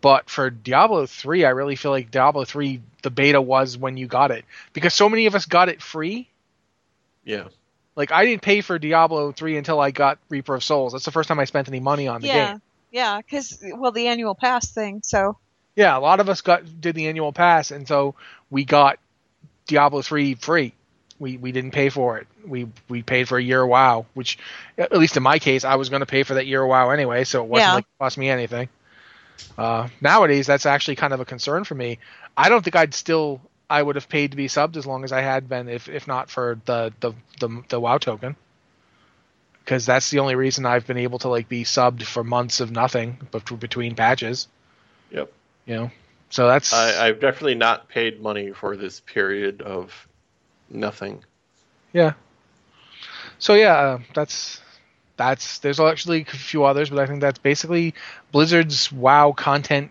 But for Diablo three, I really feel like Diablo three the beta was when you got it because so many of us got it free Yeah. like I didn't pay for Diablo three until I got Reaper of Souls. That's the first time I spent any money on the Yeah. game. Yeah, because, well, the annual pass thing, so. Yeah, a lot of us got did the annual pass, and so we got Diablo three free. We we didn't pay for it. We we paid for a year of WoW, which at least in my case, I was going to pay for that year of WoW anyway, so it wasn't Yeah. like it cost me anything. Uh, nowadays, that's actually kind of a concern for me. I don't think I'd still I would have paid to be subbed as long as I had been, if if not for the the the, the WoW token. Because that's the only reason I've been able to like be subbed for months of nothing bet- between patches. Yep. You know, so that's I, I've definitely not paid money for this period of nothing. Yeah. So yeah, uh, that's that's there's actually a few others, but I think that's basically Blizzard's WoW content.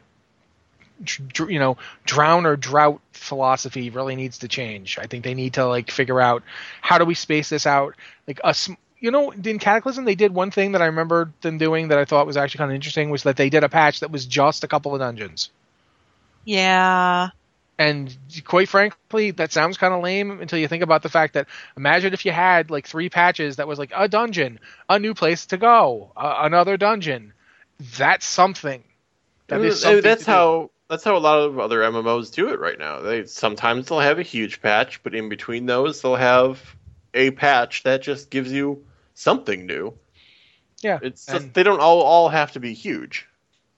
dr- You know, drown or drought philosophy really needs to change. I think they need to like figure out how do we space this out. Like us, you know, in Cataclysm they did one thing that I remember them doing that I thought was actually kind of interesting was that they did a patch that was just a couple of dungeons. Yeah. And quite frankly, that sounds kind of lame until you think about the fact that imagine if you had like three patches that was like a dungeon, a new place to go, uh, another dungeon. That's something. That is something that's how that's how a lot of other MMOs do it right now. They sometimes they'll have a huge patch, but in between those they'll have a patch that just gives you something new. Yeah, It's just, they don't all all have to be huge.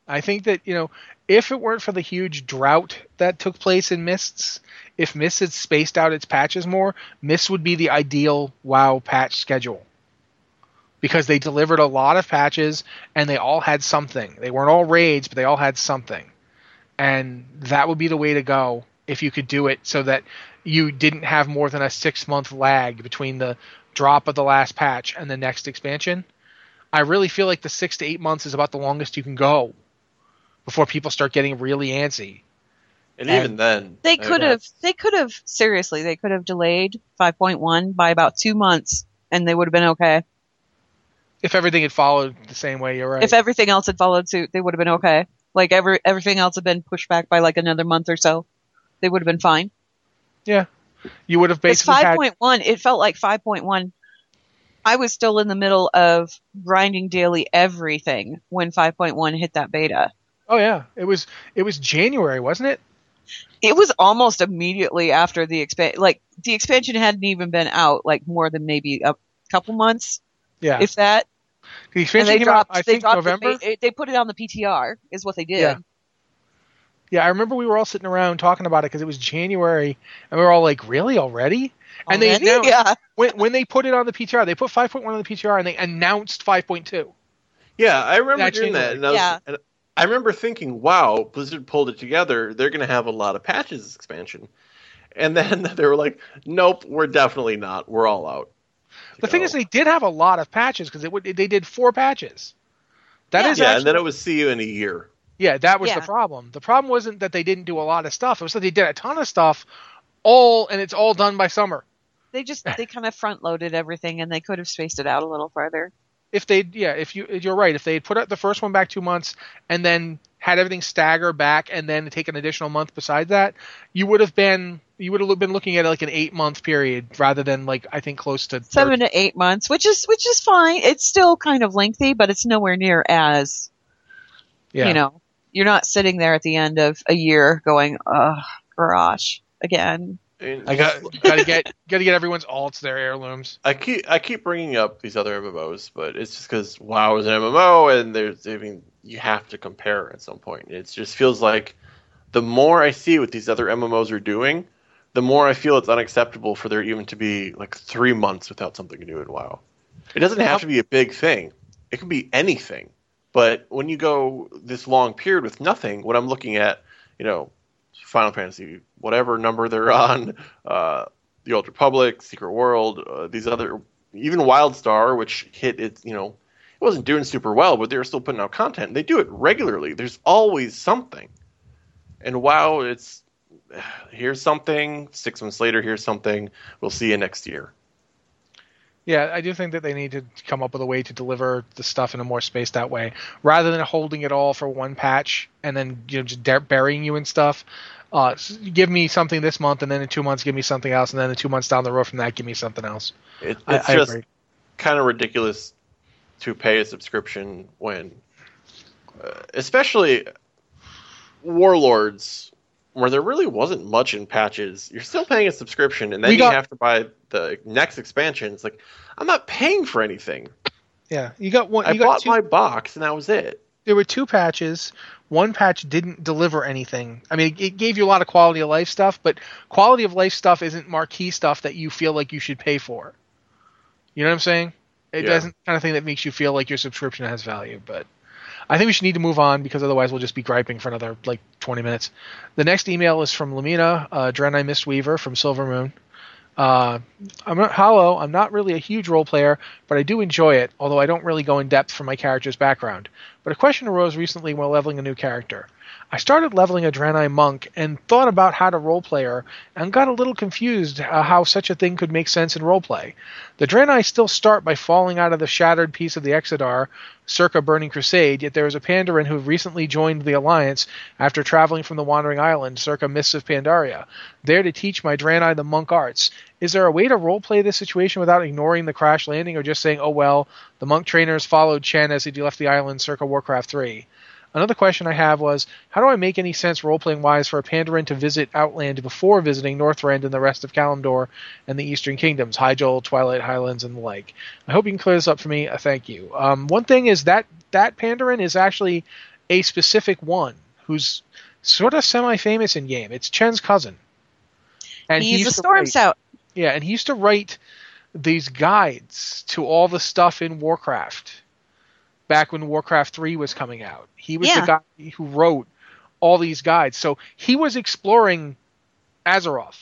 I think that you know, if it weren't for the huge drought that took place in Mists, if Mists had spaced out its patches more, Mists would be the ideal WoW patch schedule. Because they delivered a lot of patches and they all had something. They weren't all raids, but they all had something. And that would be the way to go if you could do it so that you didn't have more than a six month lag between the drop of the last patch and the next expansion. I really feel like the six to eight months is about the longest you can go before people start getting really antsy. And, And even then, They could have they could have seriously, they could have delayed 5.1 by about 2 months and they would have been okay. If everything had followed the same way, you're right. If everything else had followed suit, they would have been okay. Like every everything else had been pushed back by like another month or so. They would have been fine. yeah, you would have basically had. 5.1, it felt like 5.1. I was still in the middle of grinding daily everything when 5.1 hit that beta. Oh yeah, it was it was January, wasn't it? It was almost immediately after the expansion. Like the expansion hadn't even been out like more than maybe a couple months, Yeah, if that. the expansion they came dropped. out. I think November. The, they put it on the PTR, is what they did. Yeah. Yeah, I remember we were all sitting around talking about it because it was January, and we were all like, "Really already?" And they Already? announced, yeah. when when they put it on the PTR, they put 5.1 on the PTR, and they announced 5.2. Yeah, I remember That doing that, and I, was, Yeah. and I remember thinking, "Wow, Blizzard pulled it together. They're going to have a lot of patches this expansion." And then they were like, "Nope, we're definitely not. We're all out." The thing is, they did have a lot of patches because would they did four patches. That is yeah, actually and then it was see you in a year. Yeah, that was the problem. The problem wasn't that they didn't do a lot of stuff. It was that they did a ton of stuff, all and it's all done by summer. They just they kind of front loaded everything, and they could have spaced it out a little farther. If they, yeah, if you, you're right. If they had put out the first one back two months and then had everything stagger back and then take an additional month besides that, you would have been, you would have been looking at like an eight month period rather than like I think close to Seven to eight months, which is which is fine. It's still kind of lengthy, but it's nowhere near as Yeah. you know. You're not sitting there at the end of a year going, "Oh garage again." I got got to get got to get everyone's alts their heirlooms. I keep I keep bringing up these other MMOs, but it's just because WoW is an MMO, and there's I mean you have to compare at some point. It just feels like the more I see what these other MMOs are doing, the more I feel it's unacceptable for there even to be like three months without something new in WoW. It doesn't have to be a big thing; it can be anything. But when you go this long period with nothing, what I'm looking at, you know, Final Fantasy, whatever number they're on, uh, the Old Republic, Secret World, uh, these other, even WildStar, which hit its, you know, it wasn't doing super well, but they were still putting out content. They do it regularly. There's always something. And WoW, it's here's something. Six months later, here's something. We'll see you next year. Yeah, I do think that they need to come up with a way to deliver the stuff in a more spaced out way, rather than holding it all for one patch and then you know just burying you in stuff. Uh, give me something this month, and then in two months, give me something else, and then in two months down the road from that, give me something else. It, it's I just kind of ridiculous to pay a subscription when, uh, especially Warlords, where there really wasn't much in patches. You're still paying a subscription, and then We you have to buy the next expansion. It's like I'm not paying for anything. Yeah, you got one. I You got bought two, my box, and that was it. there were two patches one patch didn't deliver anything. I mean, it gave you a lot of quality of life stuff, but quality of life stuff isn't marquee stuff that you feel like you should pay for. You know what I'm saying? It Yeah. doesn't kind of thing that makes you feel like your subscription has value. But I think we should need to move on because otherwise we'll just be griping for another like 20 minutes. The next email is from Lamina uh, Draenei Mistweaver from Silvermoon. Uh, I'm not hollow. I'm not really a huge role player, but I do enjoy it. Although I don't really go in depth for my character's background. But a question arose recently while leveling a new character. I started leveling a Draenei monk and thought about how to roleplay her, and got a little confused uh, how such a thing could make sense in roleplay. The Draenei still start by falling out of the shattered piece of the Exodar, circa Burning Crusade, yet there is a Pandaren who recently joined the Alliance after traveling from the Wandering Island, circa Mists of Pandaria, there to teach my Draenei the monk arts. Is there a way to roleplay this situation without ignoring the crash landing or just saying, oh well, the monk trainers followed Chen as he left the island circa Warcraft 3? Another question I have was, how do I make any sense role-playing wise for a Pandaren to visit Outland before visiting Northrend and the rest of Kalimdor and the Eastern Kingdoms, Hyjal, Twilight Highlands, and the like? I hope you can clear this up for me. Uh, thank you. Um, one thing is that that Pandaren is actually a specific one who's sort of semi-famous in game. It's Chen's cousin. And he He's a used to Stormstout. yeah, and he used to write these guides to all the stuff in Warcraft back when Warcraft 3 was coming out. He was Yeah. the guy who wrote all these guides. So he was exploring Azeroth.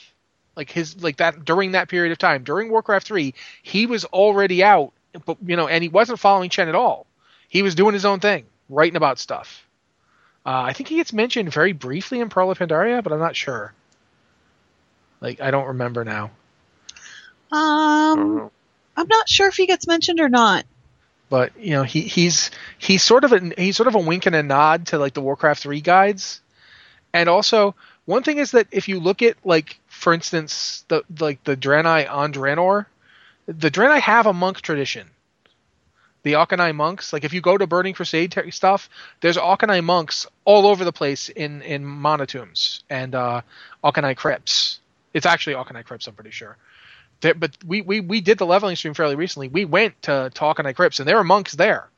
Like his like that during that period of time. During Warcraft 3, he was already out, but you know, and he wasn't following Chen at all. He was doing his own thing, writing about stuff. Uh, I think he gets mentioned very briefly in Pearl of Pandaria, but I'm not sure. Like I don't remember now. Um, I'm not sure if he gets mentioned or not. But you know he he's he's sort of a he's sort of a wink and a nod to like the Warcraft three guides, and also one thing is that if you look at like for instance the like the Draenei on Draenor, the Draenei have a monk tradition. The Auchenai monks, like if you go to Burning Crusade stuff, there's Auchenai monks all over the place in in Mana-Tombs and uh, Auchenai crypts. It's actually Auchenai crypts, I'm pretty sure. There, but we, we we did the leveling stream fairly recently. We went to Auchenai crypts, and there were monks there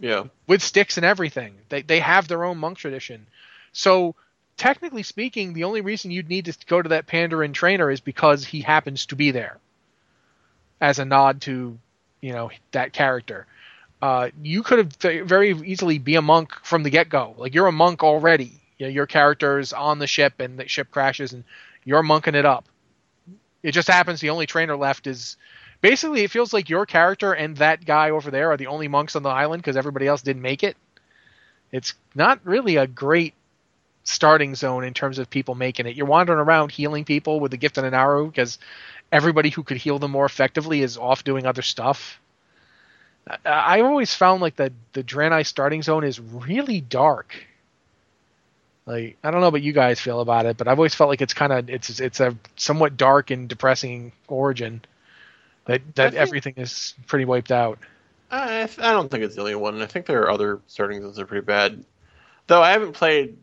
Yeah. with sticks and everything. They they have their own monk tradition. So technically speaking, the only reason you'd need to go to that Pandaren trainer is because he happens to be there, as a nod to, you know, that character. Uh, you could have ve- very easily be a monk from the get go. Like you're a monk already. You know, your character's on the ship and the ship crashes and you're monking it up. It just happens the only trainer left is basically it feels like your character and that guy over there are the only monks on the island because everybody else didn't make it. It's not really a great starting zone in terms of people making it. You're wandering around healing people with the gift of the Naaru because everybody who could heal them more effectively is off doing other stuff. I, I always found like the the Draenei starting zone is really dark. Like I don't know what you guys feel about it, but I've always felt like it's kind of it's it's a somewhat dark and depressing origin. That that think- everything is pretty wiped out. I, I don't think it's the only one. I think there are other starting zones that are pretty bad. Though I haven't played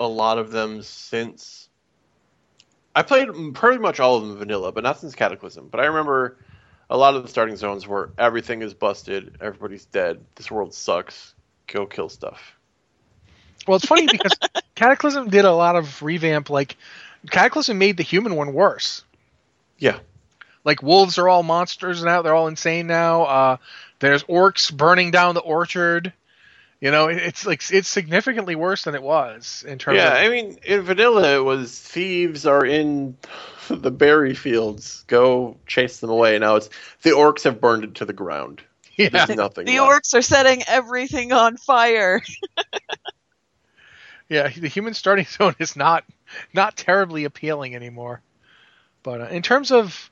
a lot of them since. I played pretty much all of them vanilla, but not since Cataclysm. But I remember a lot of the starting zones where everything is busted, everybody's dead, this world sucks, go kill stuff. Well, it's funny because Cataclysm did a lot of revamp. Like Cataclysm made the human one worse. Yeah. Like wolves are all monsters now; they're all insane now. Uh, there's orcs burning down the orchard. You know, it, it's like it's significantly worse than it was in terms Yeah, of I mean, in vanilla, it was thieves are in the berry fields, go chase them away. Now it's the orcs have burned it to the ground. yeah. There's nothing. The left. orcs are setting everything on fire. Yeah, the human starting zone is not not terribly appealing anymore. But uh, in terms of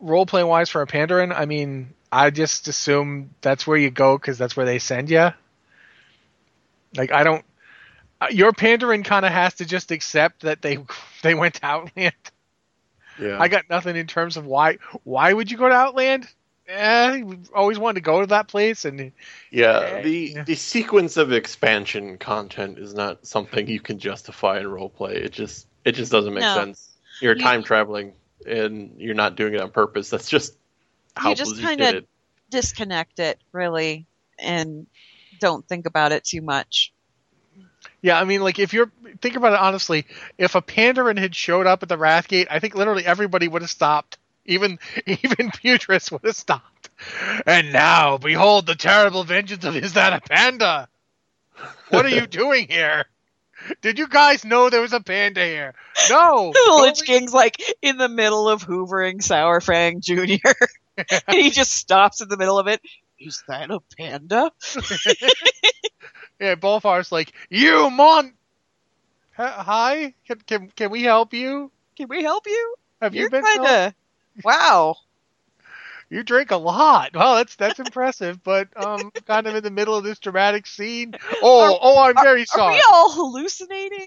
role play wise for a Pandaren, I mean, I just assume that's where you go because that's where they send you. Like I don't. uh, Your Pandaren kind of has to just accept that they they went to Outland. Yeah. I got nothing in terms of why why would you go to Outland? Eh, we always wanted to go to that place, and Yeah, the Yeah. the sequence of expansion content is not something you can justify in roleplay. It just it just doesn't make No. sense. You're You- time traveling and you're not doing it on purpose. That's just how you just kind of disconnect it, really, and don't think about it too much. Yeah, I mean, like if you're think about it honestly, if a Pandaren had showed up at the Wrathgate, I think literally everybody would have stopped. Even even Putress would have stopped. And now, behold the terrible vengeance of is that a panda? What are you doing here? Did you guys know there was a panda here? No. the Lich King's like in the middle of hoovering Saurfang Jr. and he just stops in the middle of it. Is that a panda? yeah, Bolvar's like, you mon. Hi, can, can can we help you? Can we help you? Have You're you been? kind helped? of wow. You drink a lot. Well, that's that's impressive, but um, kind of in the middle of this dramatic scene. Oh, Are- oh, I'm very Are sorry. we all hallucinating?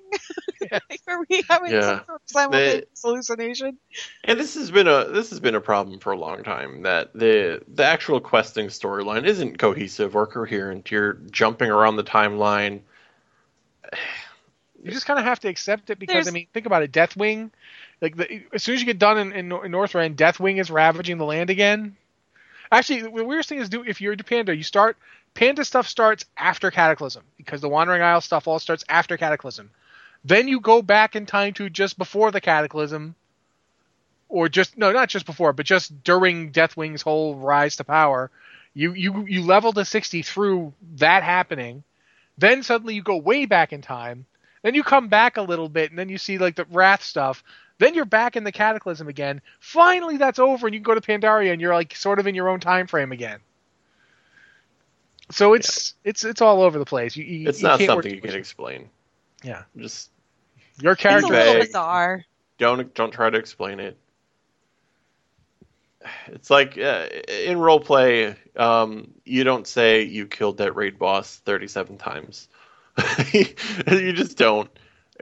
Are we having Yeah. some sort of simultaneous hallucination? And this has been a this has been a problem for a long time that the the actual questing storyline isn't cohesive or coherent. You're jumping around the timeline. You just kind of have to accept it because There's- I mean, think about it. Deathwing, like the, as soon as you get done in, in, in Northrend, Deathwing is ravaging the land again. Actually, the weirdest thing is, do if you're into Panda, you start Panda stuff starts after Cataclysm because the Wandering Isle stuff all starts after Cataclysm. Then you go back in time to just before the Cataclysm, or just no, not just before, but just during Deathwing's whole rise to power. You you you level to sixty through that happening. Then suddenly you go way back in time. Then you come back a little bit, and then you see like the Wrath stuff. Then you're back in the Cataclysm again. Finally, that's over, and you can go to Pandaria, and you're like sort of in your own time frame again. So it's it's it's all over the place. You, you, It's you not can't something you can explain. Yeah, Just your It's a character. little bizarre. don't don't try to explain it. It's like uh, in role play, um, you don't say you killed that raid boss thirty-seven times. you just don't.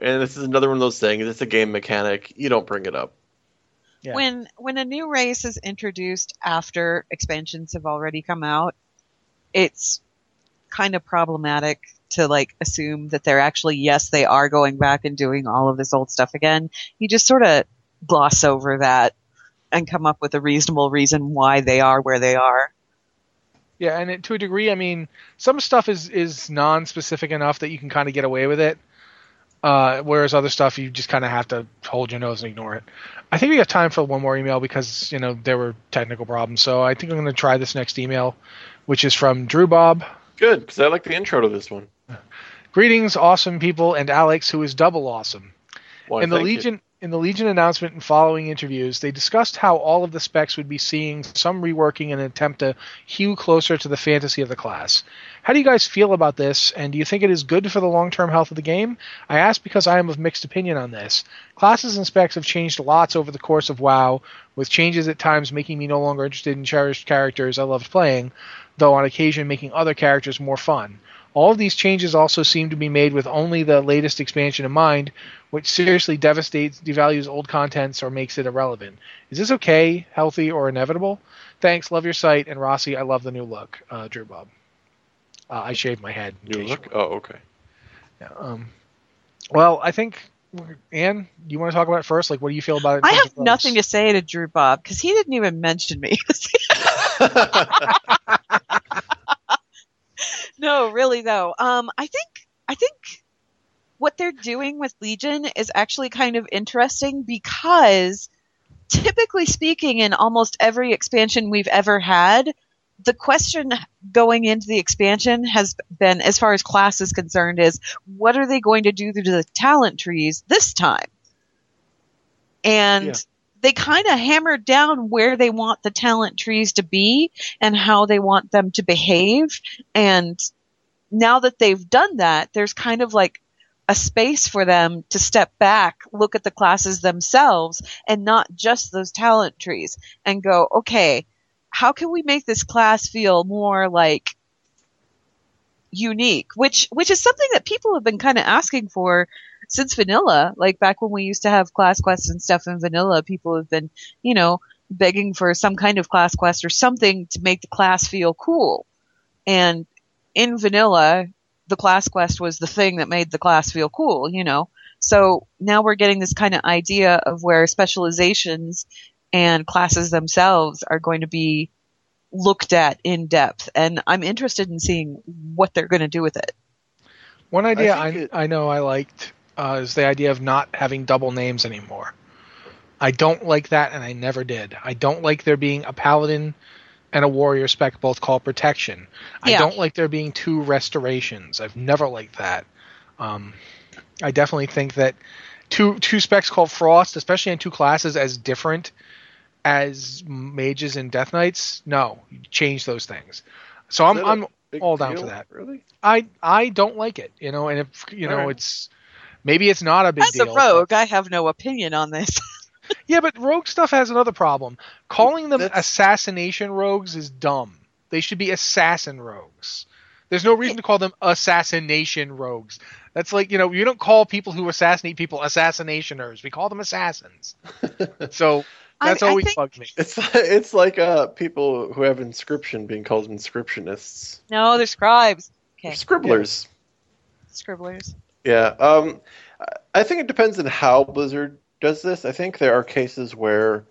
And this is another one of those things. It's a game mechanic. You don't bring it up. Yeah. When when a new race is introduced after expansions have already come out, it's kind of problematic to like assume that they're actually yes they are going back and doing all of this old stuff again. You just sort of gloss over that and come up with a reasonable reason why they are where they are. Yeah, and it, to a degree, I mean, some stuff is is non-specific enough that you can kind of get away with it. Uh, whereas other stuff, you just kind of have to hold your nose and ignore it. I think we have time for one more email because you know there were technical problems. So I think I'm going to try this next email, which is from Drew Bob. Good, because I like the intro to this one. Greetings, awesome people, and Alex, who is double awesome. Why, in the. Legion in the Legion announcement and following interviews, they discussed how all of the specs would be seeing some reworking in an attempt to hew closer to the fantasy of the class. How do you guys feel about this, and do you think it is good for the long-term health of the game? I ask because I am of mixed opinion on this. Classes and specs have changed lots over the course of WoW, with changes at times making me no longer interested in cherished characters I loved playing, though on occasion making other characters more fun. All of these changes also seem to be made with only the latest expansion in mind, which seriously devastates, devalues old contents, or makes it irrelevant. Is this okay, healthy, or inevitable? Thanks, love your site, and Rossi, I love the new look. Uh, Drew Bob. Uh, I shaved my head. New look? Oh, okay. yeah, um, well, I think Anne, you want to talk about it first? Like, what do you feel about it? I have nothing to say to Drew Bob because he didn't even mention me. no, really though. Um, I think I think what they're doing with Legion is actually kind of interesting because typically speaking, in almost every expansion we've ever had, the question going into the expansion has been, as far as class is concerned, is what are they going to do to the talent trees this time? And Yeah. They kind of hammered down where they want the talent trees to be and how they want them to behave. And now that they've done that, there's kind of like a space for them to step back, look at the classes themselves and not just those talent trees and go, okay, how can we make this class feel more like unique, which, which is something that people have been kind of asking for since vanilla. Like back when we used to have class quests and stuff in vanilla, people have been, you know, begging for some kind of class quest or something to make the class feel cool. And in vanilla, the class quest was the thing that made the class feel cool, you know. So now we're getting this kind of idea of where specializations and classes themselves are going to be looked at in depth. And I'm interested in seeing what they're going to do with it. One idea I I, think I, know I liked uh, is the idea of not having double names anymore. I don't like that, and I never did. I don't like there being a paladin and a warrior spec both called protection. I don't like there being two restorations. I've never liked that. Um, I definitely think that two two specs called frost, especially in two classes as different as mages and death knights, no, you change those things. So I'm Is that a I'm all down deal? for that. Really? I I don't like it, you know, and if you know Alright. it's maybe it's not a big As a deal. rogue, I have no opinion on this. yeah, but rogue stuff has another problem. Calling them That's- assassination rogues is dumb. They should be assassin rogues. There's no reason to call them assassination rogues. That's like, you know, you don't call people who assassinate people assassinationers. We call them assassins. so that's I- I always think- bugged me. It's it's like uh people who have inscription being called inscriptionists, no, they're scribes. Okay, scribblers. scribblers. Yeah. Um, I- think it depends on how Blizzard does this. I think there are cases where,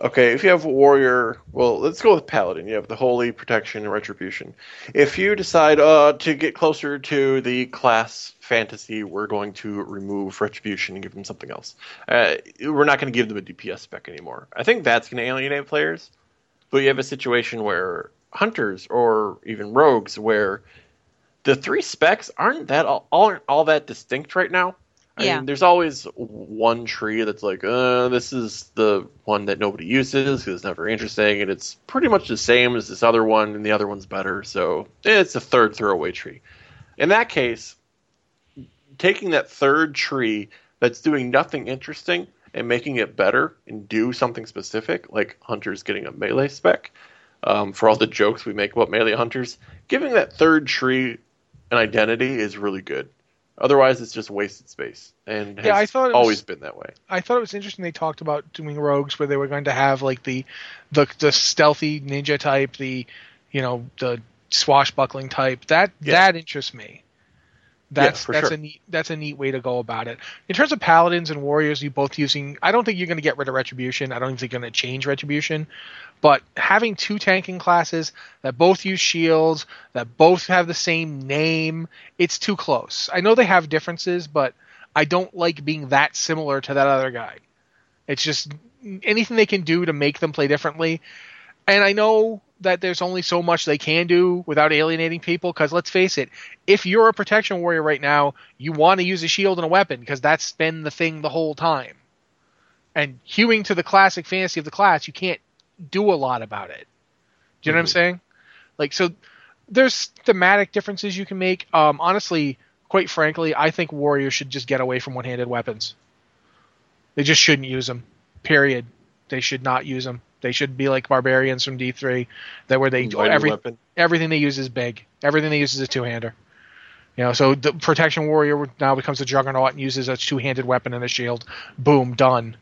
okay, if you have a warrior, well, let's go with paladin. You have the holy protection and retribution. If you decide uh, to get closer to the class fantasy, we're going to remove retribution and give them something else. Uh, we're not going to give them a DPS spec anymore. I think that's going to alienate players. But you have a situation where hunters or even rogues where the three specs aren't that all, aren't all that distinct right now. I Yeah. mean, there's always one tree that's like, uh, this is the one that nobody uses because it's not very interesting, and it's pretty much the same as this other one, and the other one's better. So it's a third throwaway tree. In that case, taking that third tree that's doing nothing interesting and making it better and do something specific, like hunters getting a melee spec, um, for all the jokes we make about melee hunters, giving that third tree an identity is really good. Otherwise, it's just wasted space, and Yeah, I thought it was- always been that way. I thought it was interesting they talked about doing rogues where they were going to have like the the the stealthy ninja type, the you know, the swashbuckling type. That Yeah. that interests me. That's for that's sure. a neat that's a neat way to go about it. In terms of paladins and warriors, you both using I don't think you're going to get rid of retribution. I don't think you're going to change retribution. But having two tanking classes that both use shields, that both have the same name, it's too close. I know they have differences, but I don't like being that similar to that other guy. It's just anything they can do to make them play differently. And I know that there's only so much they can do without alienating people. Because let's face it, if you're a protection warrior right now, you want to use a shield and a weapon because that's been the thing the whole time. And hewing to the classic fantasy of the class, you can't do a lot about it. Do you know what I'm saying? Like so, there's thematic differences you can make. Um, honestly, quite frankly, I think warriors should just get away from one-handed weapons. They just shouldn't use them. Period. They should not use them. They should be like barbarians from D3, that where they Lighter every weapon. everything they use is big. Everything they use is a two-hander. You know, so the protection warrior now becomes a juggernaut and uses a two-handed weapon and a shield. Boom, done.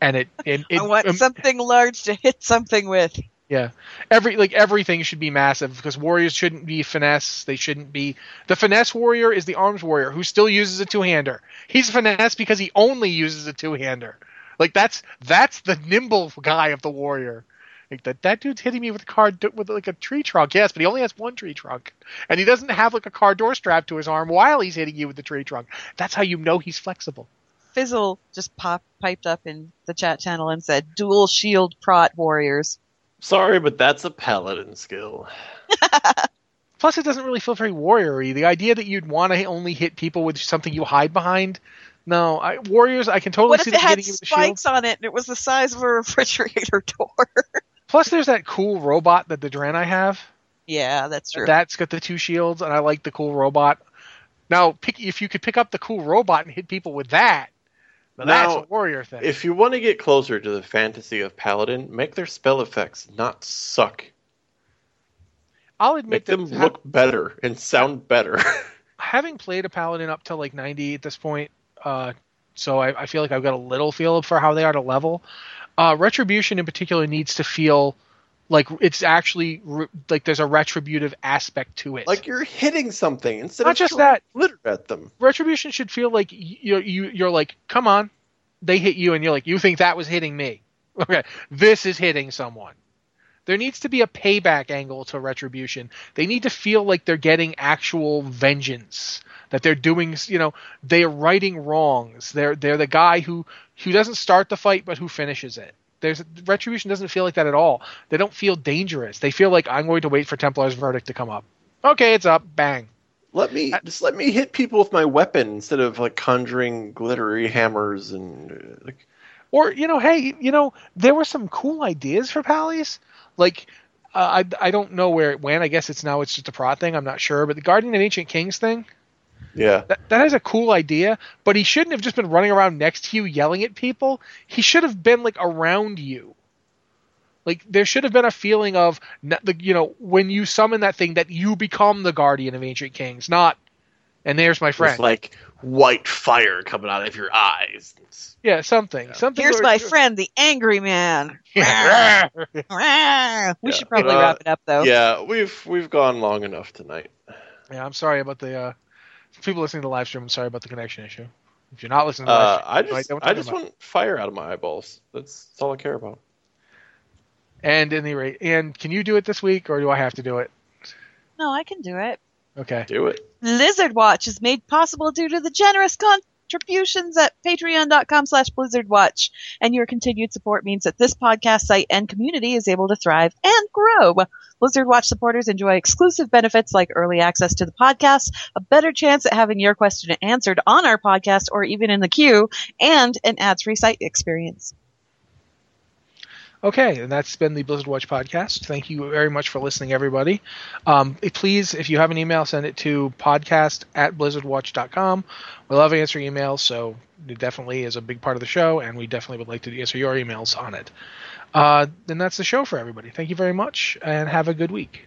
And it, it, it I want um, something large to hit something with. yeah, every like everything should be massive because warriors shouldn't be finesse. They shouldn't be the finesse warrior is the arms warrior who still uses a two hander. He's finesse because he only uses a two hander. Like that's that's the nimble guy of the warrior. Like that that dude's hitting me with a car with like a tree trunk. Yes, but he only has one tree trunk, and he doesn't have like a car door strapped to his arm while he's hitting you with the tree trunk. That's how you know he's flexible. Fizzle just pop, piped up in the chat channel and said, "Dual shield prot warriors." Sorry, but that's a paladin skill. Plus, it doesn't really feel very warrior-y. The idea that you'd want to only hit people with something you hide behind. No, I, warriors. I can totally What see if it them had hitting you the spikes on it and it was the size of a refrigerator door? Plus, there's that cool robot that the Draenei have. yeah, that's true. That's got the two shields, and I like the cool robot. Now, pick, if you could pick up the cool robot and hit people with that, now that's a warrior thing. If you want to get closer to the fantasy of paladin, make their spell effects not suck. I'll admit Make them ha- look better and sound better. having played a paladin up to like 90 at this point, uh, so I, I feel like I've got a little feel for how they are to level. Uh, retribution in particular needs to feel like it's actually re- like there's a retributive aspect to it. like you're hitting something instead Not of just that. glitter at them. retribution should feel like you you you're like, come on, they hit you, and you're like, you think that was hitting me? Okay, this is hitting someone. There needs to be a payback angle to retribution. They need to feel like they're getting actual vengeance. That they're doing, you know, they're righting wrongs. They're they're the guy who who doesn't start the fight but who finishes it. There's retribution doesn't feel like that at all. They don't feel dangerous. They feel like I'm going to wait for Templar's verdict to come up. Okay, it's up. Bang. Let me just let me hit people with my weapon instead of like conjuring glittery hammers and uh, like. Or you know, hey, you know, there were some cool ideas for Pally's. Like, uh, I I don't know where it went. I guess it's now it's just a prod thing. I'm not sure. But the Guardian of Ancient Kings thing. Yeah. That, that is a cool idea, but he shouldn't have just been running around next to you yelling at people. He should have been like around you. Like there should have been a feeling of the you know when you summon that thing that you become the guardian of ancient kings, not and there's my friend. With like white fire coming out of your eyes. Yeah, something. Yeah. Something. Here's my friend, the angry man. We yeah. should probably uh, wrap it up though. Yeah, we've we've gone long enough tonight. Yeah, I'm sorry about the uh, people listening to the live stream. I'm sorry about the connection issue. If you're not listening to the uh, live stream, I just I just want fire out of my eyeballs. That's, that's all I care about. And in the rate, and can you do it this week, or do I have to do it? No, I can do it. Okay, do it. Blizzard Watch is made possible due to the generous contributions at patreon.com slash blizzardwatch. And your continued support means that this podcast site and community is able to thrive and grow. Blizzard Watch supporters enjoy exclusive benefits like early access to the podcast, a better chance at having your question answered on our podcast or even in the queue, and an ads-free site experience. Okay, and that's been the Blizzard Watch podcast. Thank you very much for listening, everybody. Um, please, if you have an email, send it to podcast at blizzardwatch.com. We love answering emails, so it definitely is a big part of the show, and we definitely would like to answer your emails on it. Uh, then that's the show for everybody. Thank you very much, and have a good week.